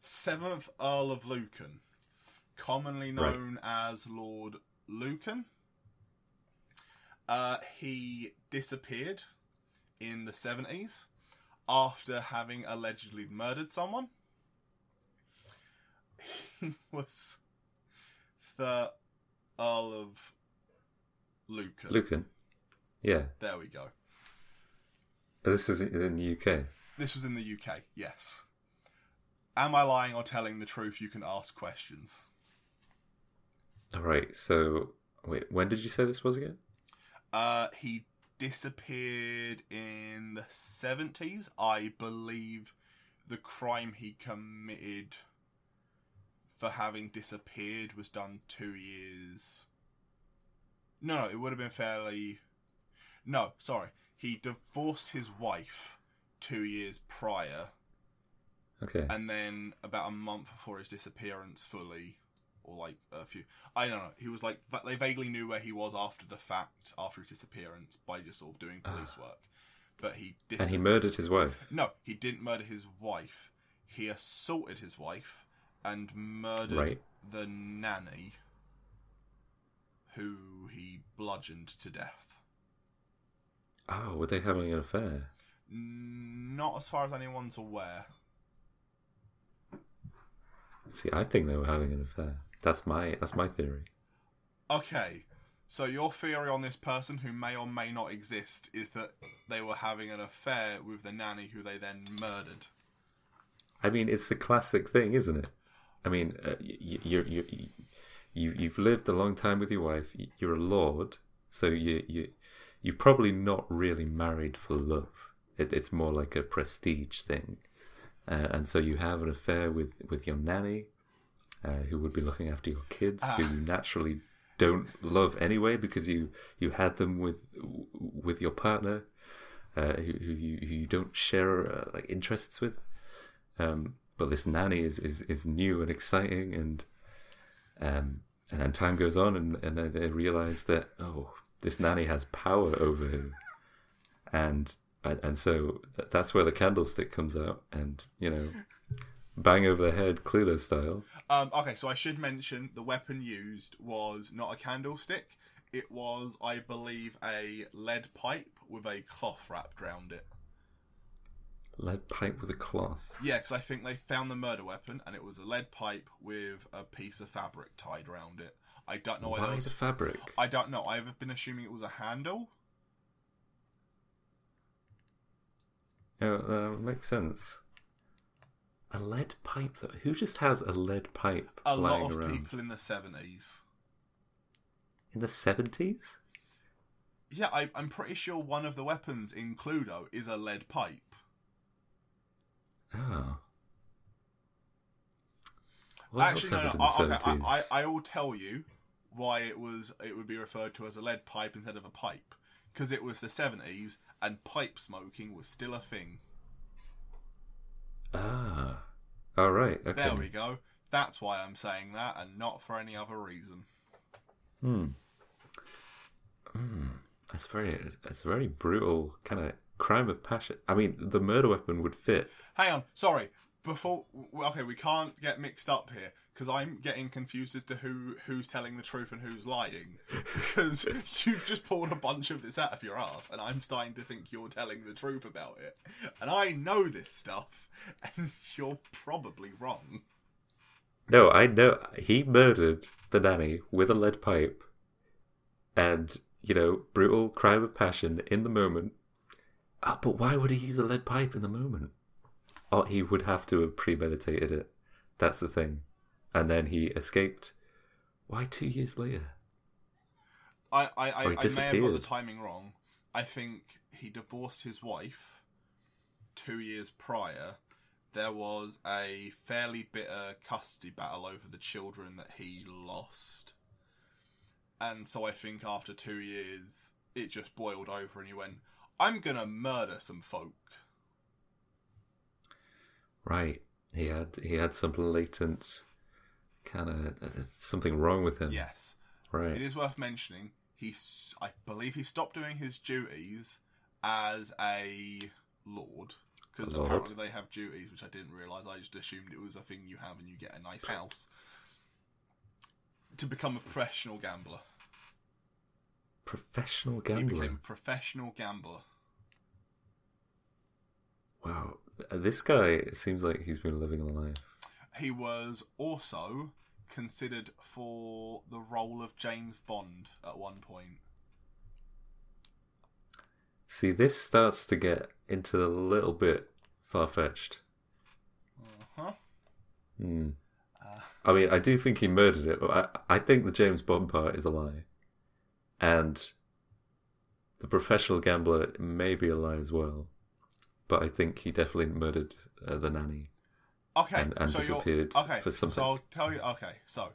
A: 7th Earl of Lucan, commonly
B: Right.
A: known as Lord Lucan. Uh, he disappeared in the 70s after having allegedly murdered someone. He was the Earl of Lucan.
B: Lucan. Yeah.
A: There we go.
B: This is in the UK.
A: This was in the UK, yes. Am I lying or telling the truth? You can ask questions.
B: All right. So, wait. When did you say this was again?
A: Uh, he disappeared in the 70s. I believe the crime he committed for having disappeared was done two years. No, no, it would have been fairly. No, sorry. He divorced his wife two years prior,
B: Okay.
A: and then about a month before his disappearance fully or like a few i don't know he was like they vaguely knew where he was after the fact after his disappearance by just sort of doing police work but he dis-
B: Ah. and he murdered his wife.
A: no he didn't murder his wife he assaulted his wife and murdered
B: Right.
A: the nanny who he bludgeoned to death
B: Oh, were they having an affair?
A: not as far as anyone's aware
B: See, I think they were having an affair. That's my that's my theory.
A: Okay, so your theory on this person who may or may not exist is that they were having an affair with the nanny who they then murdered.
B: I mean, it's a classic thing, isn't it? I mean, uh, you, you're you you you've lived a long time with your wife. You're a lord, so you you you're probably not really married for love. It, it's more like a prestige thing, uh, and so you have an affair with with your nanny, uh, who would be looking after your kids, who
A: Ah.
B: you naturally don't love anyway because you you had them with with your partner, uh, who, who you who you don't share uh, like interests with. Um, but this nanny is, is, is new and exciting, and um, and then time goes on, and, and then they realize that oh, this nanny has power over him, and and, and so that's where the candlestick comes out, and you know, bang over the head, Cluedo style.
A: Um, okay, so I should mention the weapon used was not a candlestick. It was, I believe, a lead pipe with a cloth wrapped around it.
B: Lead pipe with a cloth.
A: Yeah, because I think they found the murder weapon, and it was a lead pipe with a piece of fabric tied around it. I don't know why,
B: Why
A: was
B: the fabric?
A: I don't know. I've been assuming it was a handle.
B: Yeah, that makes sense. A lead pipe. Though. Who just has a lead pipe
A: A
B: lying
A: lot of
B: around?
A: people in the seventies.
B: in the seventies.
A: Yeah, I, I'm pretty sure one of the weapons in Cluedo is a lead pipe.
B: Oh. What
A: Actually, no, no. I, okay, I, I, I will tell you why it was. It would be referred to as a lead pipe instead of a pipe because it was the 70s and pipe smoking was still a thing.
B: Ah. All right. Okay.
A: There we go. That's why I'm saying that, and not for any other reason.
B: Hmm. Hmm. That's very. It's a very brutal kind of crime of passion. I mean, the murder weapon would fit.
A: Hang on, sorry. Before, okay, we can't get mixed up here because I'm getting confused as to who who's telling the truth and who's lying. Because you've just pulled a bunch of this out of your ass, and I'm starting to think you're telling the truth about it. And I know this stuff, and you're probably wrong.
B: No, I know he murdered the nanny with a lead pipe, and you know, brutal crime of passion in the moment. Ah, but why would he use a lead pipe in the moment? Oh, he would have to have premeditated it. That's the thing. And then he escaped. Why two years later?
A: I I, I, I may have got the timing wrong. I think he divorced his wife two years prior. There was a fairly bitter custody battle over the children that he lost. And so I think after two years, it just boiled over and he went, I'm gonna murder some folk.
B: Right. He had he had some latent kind of uh, something wrong with him.
A: Yes.
B: Right.
A: It is worth mentioning, he's, I believe he stopped doing his duties as a lord. Because apparently they have duties, which I didn't realise. I just assumed it was a thing you have and you get a nice house. To become a professional gambler.
B: Professional
A: He
B: gambler.
A: became a professional gambler.
B: Wow. This guy seems like he's been living a life.
A: He was also considered for the role of James Bond at one point.
B: See, this starts to get into a little bit far fetched.
A: Uh-huh.
B: Hmm.
A: Uh,
B: I mean, I do think he murdered it, but I, I think the James Bond part is a lie. And the professional gambler may be a lie as well. But I think he definitely murdered uh, the nanny.
A: Okay,
B: and- and
A: so you're-
B: disappeared
A: okay,
B: for something.
A: So I'll tell you. Okay, so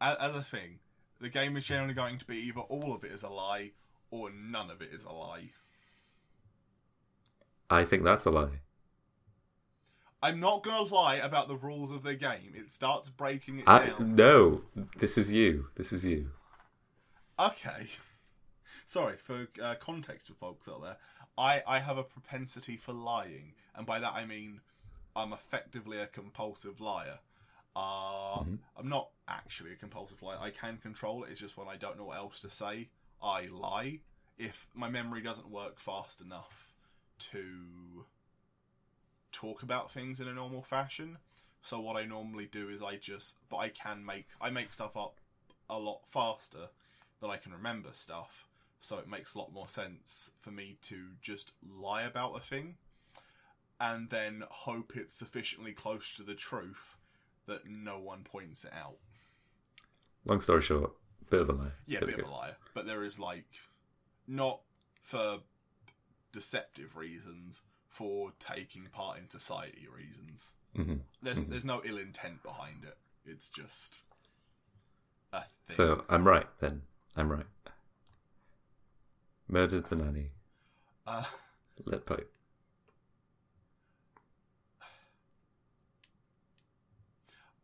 A: as, as a thing, the game is generally going to be either all of it is a lie or none of it is a lie.
B: I think that's a lie.
A: I'm not going to lie about the rules of the game. It starts breaking it
B: I,
A: down.
B: no, this is you. This is you.
A: Okay. Sorry for uh, context for folks out there. I I have a propensity for lying, and by that I mean I'm effectively a compulsive liar. Uh,
B: Mhm.
A: I'm not actually a compulsive liar. I can control it. It's just when I don't know what else to say, I lie. If my memory doesn't work fast enough to talk about things in a normal fashion, so what I normally do is I just, but I can make I make stuff up a lot faster than I can remember stuff. So it makes a lot more sense for me to just lie about a thing and then hope it's sufficiently close to the truth that no one points it out.
B: Long story short, bit of a lie.
A: Yeah,
B: we
A: bit of a liar. But there is like not for deceptive reasons, for taking part in society reasons.
B: Mhm.
A: There's
B: Mhm.
A: there's no ill intent behind it. It's just a thing.
B: So I'm right then. I'm right. Murdered the nanny.
A: uh,
B: Lead pipe.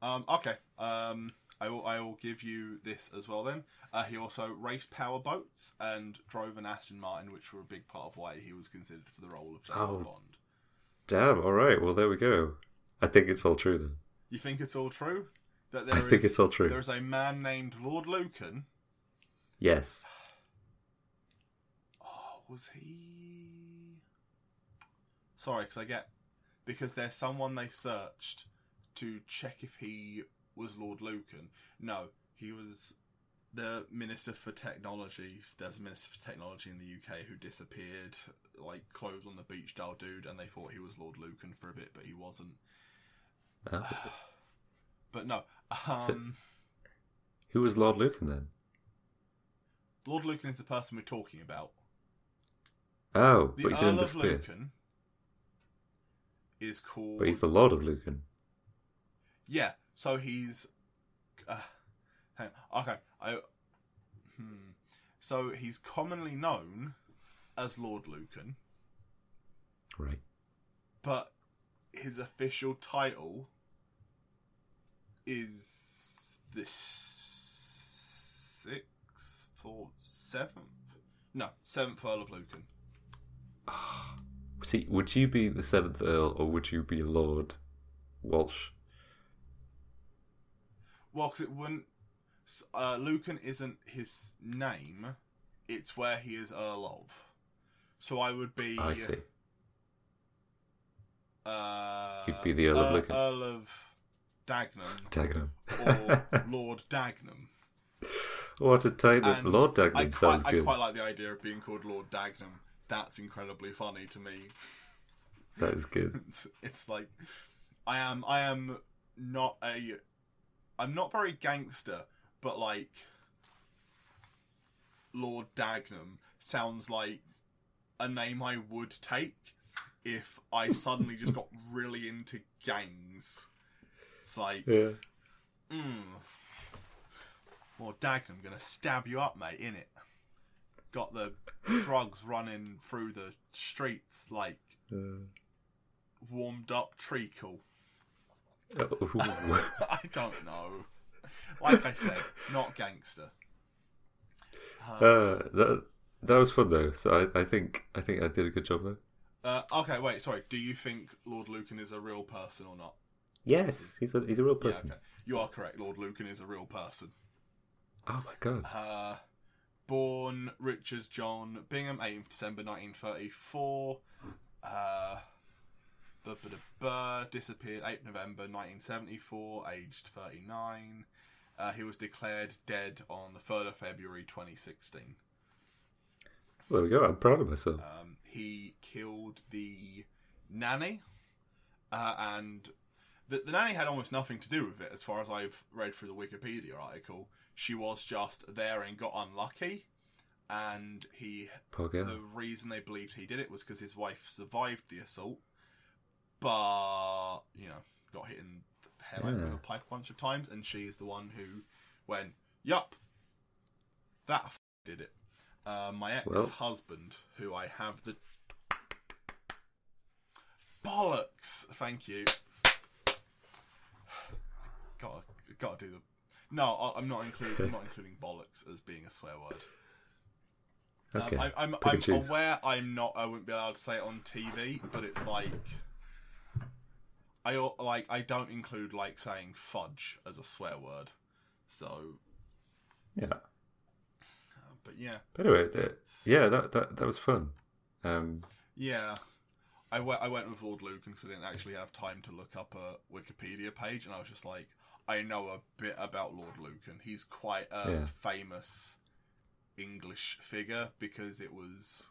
A: Um, okay. Um, I will. I will give you this as well. Then uh, he also raced power boats and drove an Aston Martin, which were a big part of why he was considered for the role of James
B: Oh.
A: Bond.
B: Damn. All right. Well, there we go. I think it's all true then.
A: You think it's all true? That
B: I
A: there
B: think it's all true.
A: There's a man named Lord Lucan.
B: Yes.
A: Oh, was he? Sorry, because I get because there's someone they searched to check if he was Lord Lucan. No, he was the Minister for Technology. There's a Minister for Technology in the UK who disappeared, like clothes on the beach style dude, and they thought he was Lord Lucan for a bit, but he wasn't.
B: Uh,
A: But no, um,
B: So- who was Lord Lucan then?
A: Lord Lucan is the person we're talking about.
B: Oh,
A: The
B: but he
A: Earl
B: didn't disappear.
A: Lucan is called.
B: But he's the Lord of Lucan.
A: Yeah, so he's. Uh. Okay, I. Hmm. So he's commonly known as Lord Lucan,
B: Right.
A: but his official title is the sixth or seventh? No, seventh Earl of Lucan.
B: See, would you be the seventh Earl or would you be Lord Walsh?
A: Well, because it wouldn't. Uh, Lucan isn't his name; it's where he is Earl of. So I would be.
B: I see.
A: Uh,
B: You'd be the Earl of Lucan.
A: Earl of Dagenham
B: Dagenham.
A: or Lord Dagenham.
B: what a title. Lord
A: I
B: Dagenham
A: quite,
B: sounds
A: I
B: good.
A: quite like the idea of being called Lord Dagenham. That's incredibly funny to me.
B: That is good.
A: It's, it's like I am. I am not a. I'm not very gangster, but like Lord Dagenham sounds like a name I would take if I suddenly just got really into gangs. It's like,
B: Yeah.
A: mm, Lord Dagenham gonna stab you up, mate. In it, got the drugs running through the streets like
B: Uh,
A: warmed up treacle. I don't know. Like I said, not gangster. Uh,
B: uh, that that was fun though. So I, I think I think I did a good job there.
A: uh, okay, wait, sorry. Do you think Lord Lucan is a real person or not?
B: Yes, he's a he's a real
A: Yeah,
B: person.
A: okay. You are correct. Lord Lucan is a real person.
B: Oh my god.
A: Uh, born Richard John Bingham, 18th December 1934. Uh, disappeared 8th November 1974, aged 39. Uh, he was declared dead on the 3rd of February 2016.
B: There we go. I'm proud of myself.
A: Um, he killed the nanny, uh, and the, the nanny had almost nothing to do with it, as far as I've read through the Wikipedia article. She was just there and got unlucky, and he. The reason they believed he did it was because his wife survived the assault, but you know got hit in the head with
B: Yeah.
A: a pipe a bunch of times, and she is the one who went, "Yup, that f- did it." Uh, my ex-husband, who I have the bollocks. Thank you. Got got to do the. No, I'm not including. I'm not including bollocks as being a swear word. Um,
B: Okay.
A: I, I'm, I'm aware I'm not. I wouldn't be allowed to say it on TV, but it's like. I like. I don't include like saying fudge as a swear word. So,
B: Yeah.
A: uh, but yeah,
B: But anyway, th- yeah, that that that was fun. Um,
A: yeah. I went. I went with Lord Lucan because I didn't actually have time to look up a Wikipedia page, and I was just like, I know a bit about Lord Lucan. He's quite a
B: Yeah.
A: famous English figure because it was.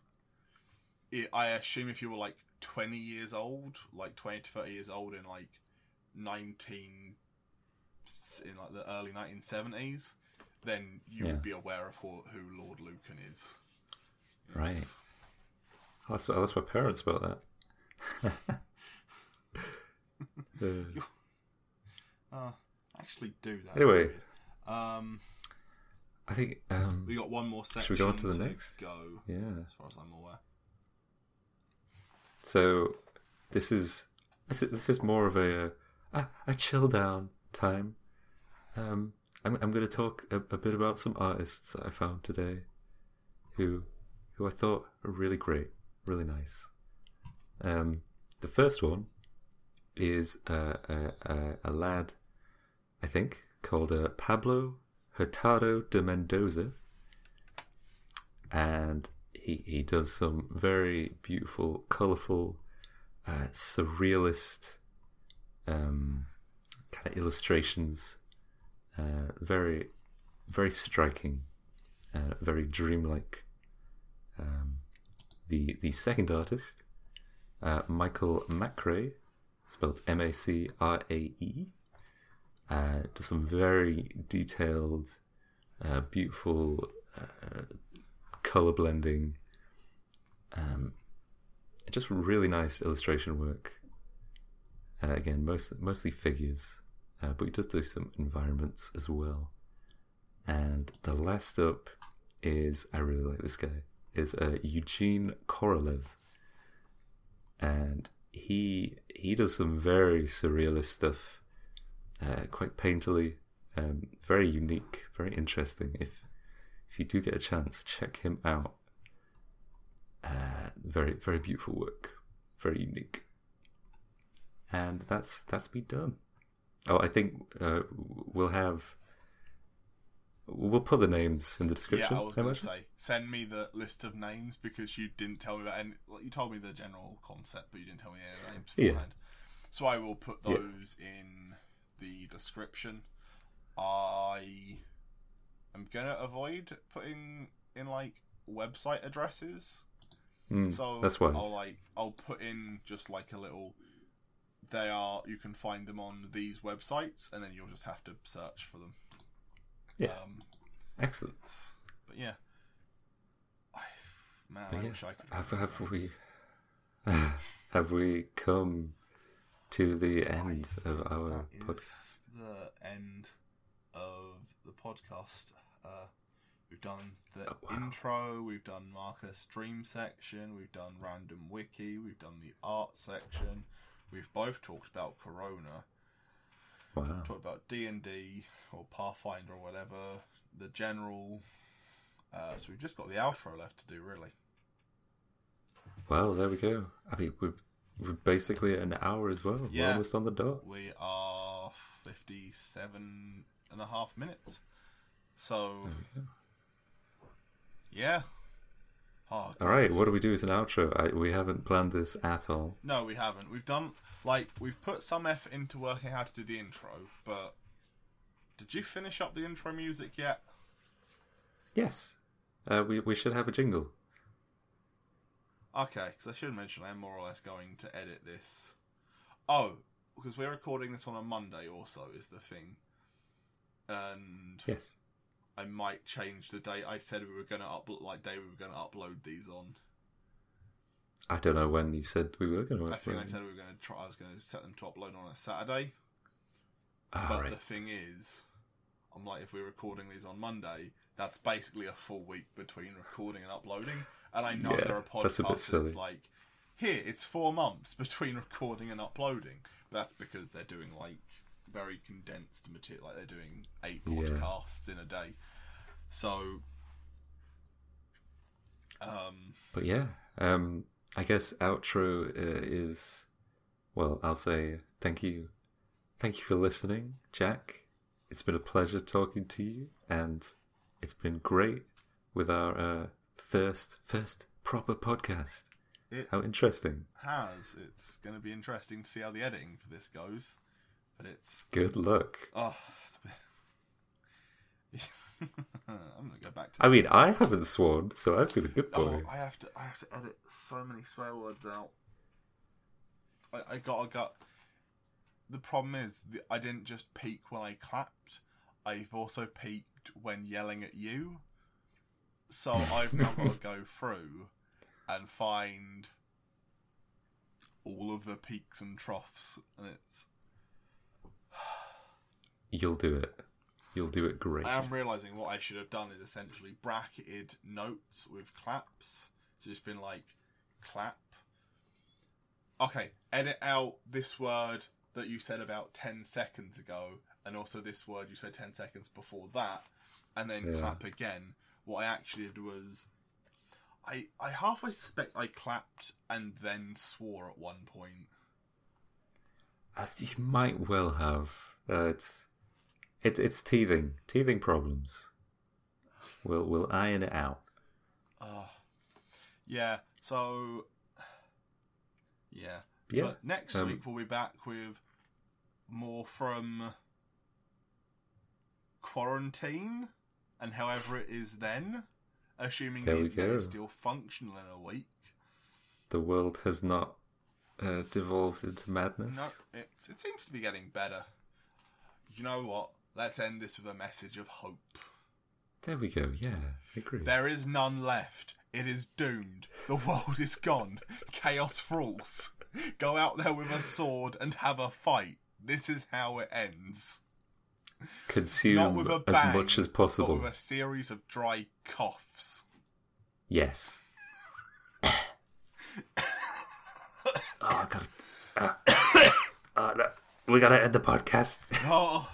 A: It, I assume if you were like twenty years old, like twenty to thirty years old in like nineteen, in like the early nineteen seventies, then you
B: Yeah.
A: would be aware of who, who Lord Lucan is.
B: Right.
A: It's-
B: I'll ask, I'll ask my parents about that. Uh,
A: Uh, actually, do that.
B: Anyway.
A: um,
B: I think. Um,
A: we got one more section.
B: Should we go on to the next?
A: Go
B: yeah.
A: as far as I'm aware.
B: So this is this is, more of a a, a chill down time. Um, I'm I'm going to talk a, a bit about some artists that I found today, who who I thought are really great, really nice. Um, the first one is uh, a, a a lad, I think, called uh, Pablo Hurtado de Mendoza, and he he does some very beautiful, colourful, uh, surrealist um, kind of illustrations. Uh, very, very striking, uh, very dreamlike. Um, the the second artist, uh, Michael MacRae, spelled M A C R A E, uh, does some very detailed, uh, beautiful color blending, um, just really nice illustration work. Uh, again, most mostly figures, uh, but he does do some environments as well. And the last up is I really like this guy is uh, Eugene Korolev, and he he does some very surrealist stuff, uh, quite painterly, um, very unique, very interesting. If if you do get a chance, check him out. Uh, very very beautiful work, very unique. And that's that's me done. Oh, I think uh, we'll have. We'll put the names in the description.
A: Yeah, I was going to say, send me the list of names because you didn't tell me about any. Like, you told me the general concept, but you didn't tell me any of the names
B: Yeah.
A: So I will put
B: Yeah.
A: those in the description. I am gonna avoid putting in like website addresses.
B: Mm,
A: So
B: that's wise.
A: I'll like I'll put in just like a little. They are you can find them on these websites, and then you'll just have to search for them.
B: Yeah.
A: Um,
B: Excellent.
A: but yeah, I, man,
B: But
A: I
B: yeah,
A: wish I could.
B: have, have we have we come to the end of our
A: That is
B: podcast?
A: the end of the podcast. Uh, we've done the
B: Oh, wow.
A: intro, we've done Mark's Dream section, we've done Random Wiki, we've done the art section. We've both talked about Corona,
B: Wow.
A: talked about D and D or Pathfinder or whatever. The general. Uh, so we've just got the outro left to do, really.
B: Well, there we go. I mean, we're, we're basically at an hour as well.
A: Yeah.
B: We're almost on the dot.
A: We are 57 and a half minutes. So,
B: There we go.
A: yeah. Oh,
B: All right, what do we do as an outro? I, we haven't planned this at all.
A: No, we haven't. We've done, like, we've put some effort into working how to do the intro, but did you finish up the intro music yet?
B: Yes. Uh, we we should have a jingle.
A: Okay, because I should mention I'm more or less going to edit this. Oh, because we're recording this on a Monday also, is the thing. And
B: Yes.
A: I might change the date. I said we were going to upload, like, day we were going to upload these on.
B: I don't know when you said we were going to.
A: I think I said we were going to try. I was going to set them to upload on a Saturday.
B: All
A: but
B: right.
A: the thing is, I'm like, if we're recording these on Monday, that's basically a full week between recording and uploading. And I know
B: Yeah,
A: there are
B: that's a bit
A: podcasts
B: silly.
A: that's like, here it's four months between recording and uploading. That's because they're doing like very condensed material, like they're doing eight
B: Yeah.
A: podcasts in a day. So, um,
B: But yeah, um, I guess outro uh, is, well, I'll say thank you, thank you for listening, Jack. It's been a pleasure talking to you, and it's been great with our uh, first first proper podcast.
A: it
B: How interesting!
A: has. It's going to be interesting to see how the editing for this goes. But it's
B: Good luck.
A: Oh, it's a bit- I'm gonna go back to.
B: I mean, I haven't sworn, so I've been a good
A: oh,
B: boy.
A: I have to. I have to edit so many swear words out. I, I got. I got. The problem is, the, I didn't just peak when I clapped. I've also peaked when yelling at you. So I've now got to go through and find all of the peaks and troughs, and it's.
B: You'll do it. You'll do it great.
A: I am realizing what I should have done is essentially bracketed notes with claps. So it's been like clap. Okay, edit out this word that you said about 10 seconds ago, and also this word you said 10 seconds before that, and then
B: Yeah.
A: clap again. What I actually did was. I, I halfway suspect I clapped and then swore at one point.
B: Uh, you might well have. Uh, it's it's it's teething, teething problems. We'll we'll iron it out.
A: Uh, yeah, so. Yeah.
B: Yeah,
A: But next
B: um,
A: week we'll be back with more from quarantine and however it is then, assuming the internet is still functional in a week.
B: the world has not uh, devolved into madness.
A: No, it it seems to be getting better. You know what? Let's end this with a message of hope.
B: There we go. Yeah, I agree.
A: There is none left. It is doomed. The world is gone. Chaos rules. Go out there with a sword and have a fight. This is how it ends.
B: Consume
A: a
B: as much as possible.
A: with a series of dry coughs.
B: Yes. oh, I gotta. Uh, oh, no. We gotta end the podcast.
A: Oh,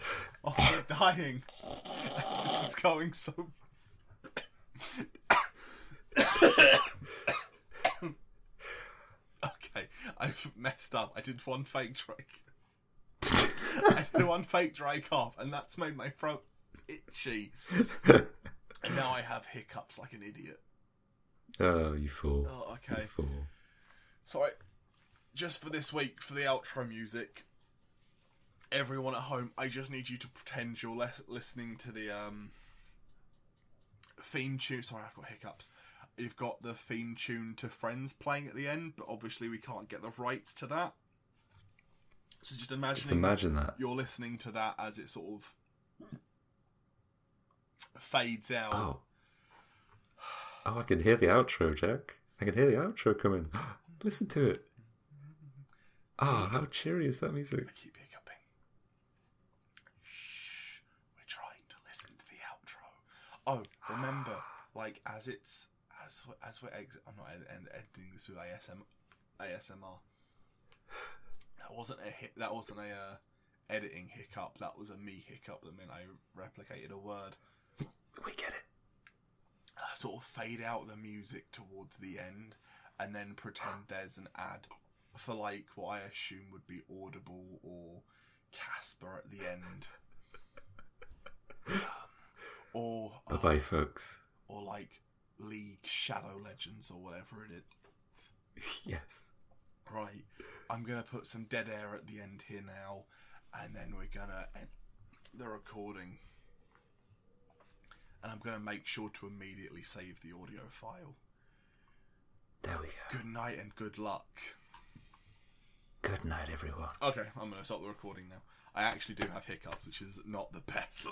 A: oh, I'm dying. This is going so. okay, I've messed up. I did one fake Drake. I did one fake dry cough, and that's made my throat itchy. And now I have hiccups like an idiot.
B: oh, you fool.
A: Oh, okay.
B: You fool.
A: Sorry. Just for this week, for the outro music, everyone at home, I just need you to pretend you're les- listening to the um, theme tune. Sorry, I've got hiccups. You've got the theme tune to Friends playing at the end, but obviously we can't get the rights to that. So just imagine
B: Just imagine that.
A: you're listening to that as it sort of fades out.
B: Oh. Oh, I can hear the outro, Jack. I can hear the outro coming. Listen to it. Ah, how cheery is that music?
A: I keep hiccuping. Shh, we're trying to listen to the outro. Oh, remember, like as it's as as we're ex- I'm not ed- ed- editing this with ASM ASMR. That wasn't a hit. That wasn't a uh, editing hiccup. That was a me hiccup that meant I replicated a word.
B: We get it.
A: I sort of fade out the music towards the end, and then pretend there's an ad for like what I assume would be Audible or Casper at the end, or
B: Bye bye, folks.
A: or like League Shadow Legends or whatever it is.
B: yes.
A: Right, I'm gonna put some dead air at the end here now, and then we're gonna end the recording. And I'm gonna make sure to immediately save the audio file.
B: There we go.
A: Good night and good luck.
B: Good night, everyone.
A: Okay, I'm gonna stop the recording now. I actually do have hiccups, which is not the best.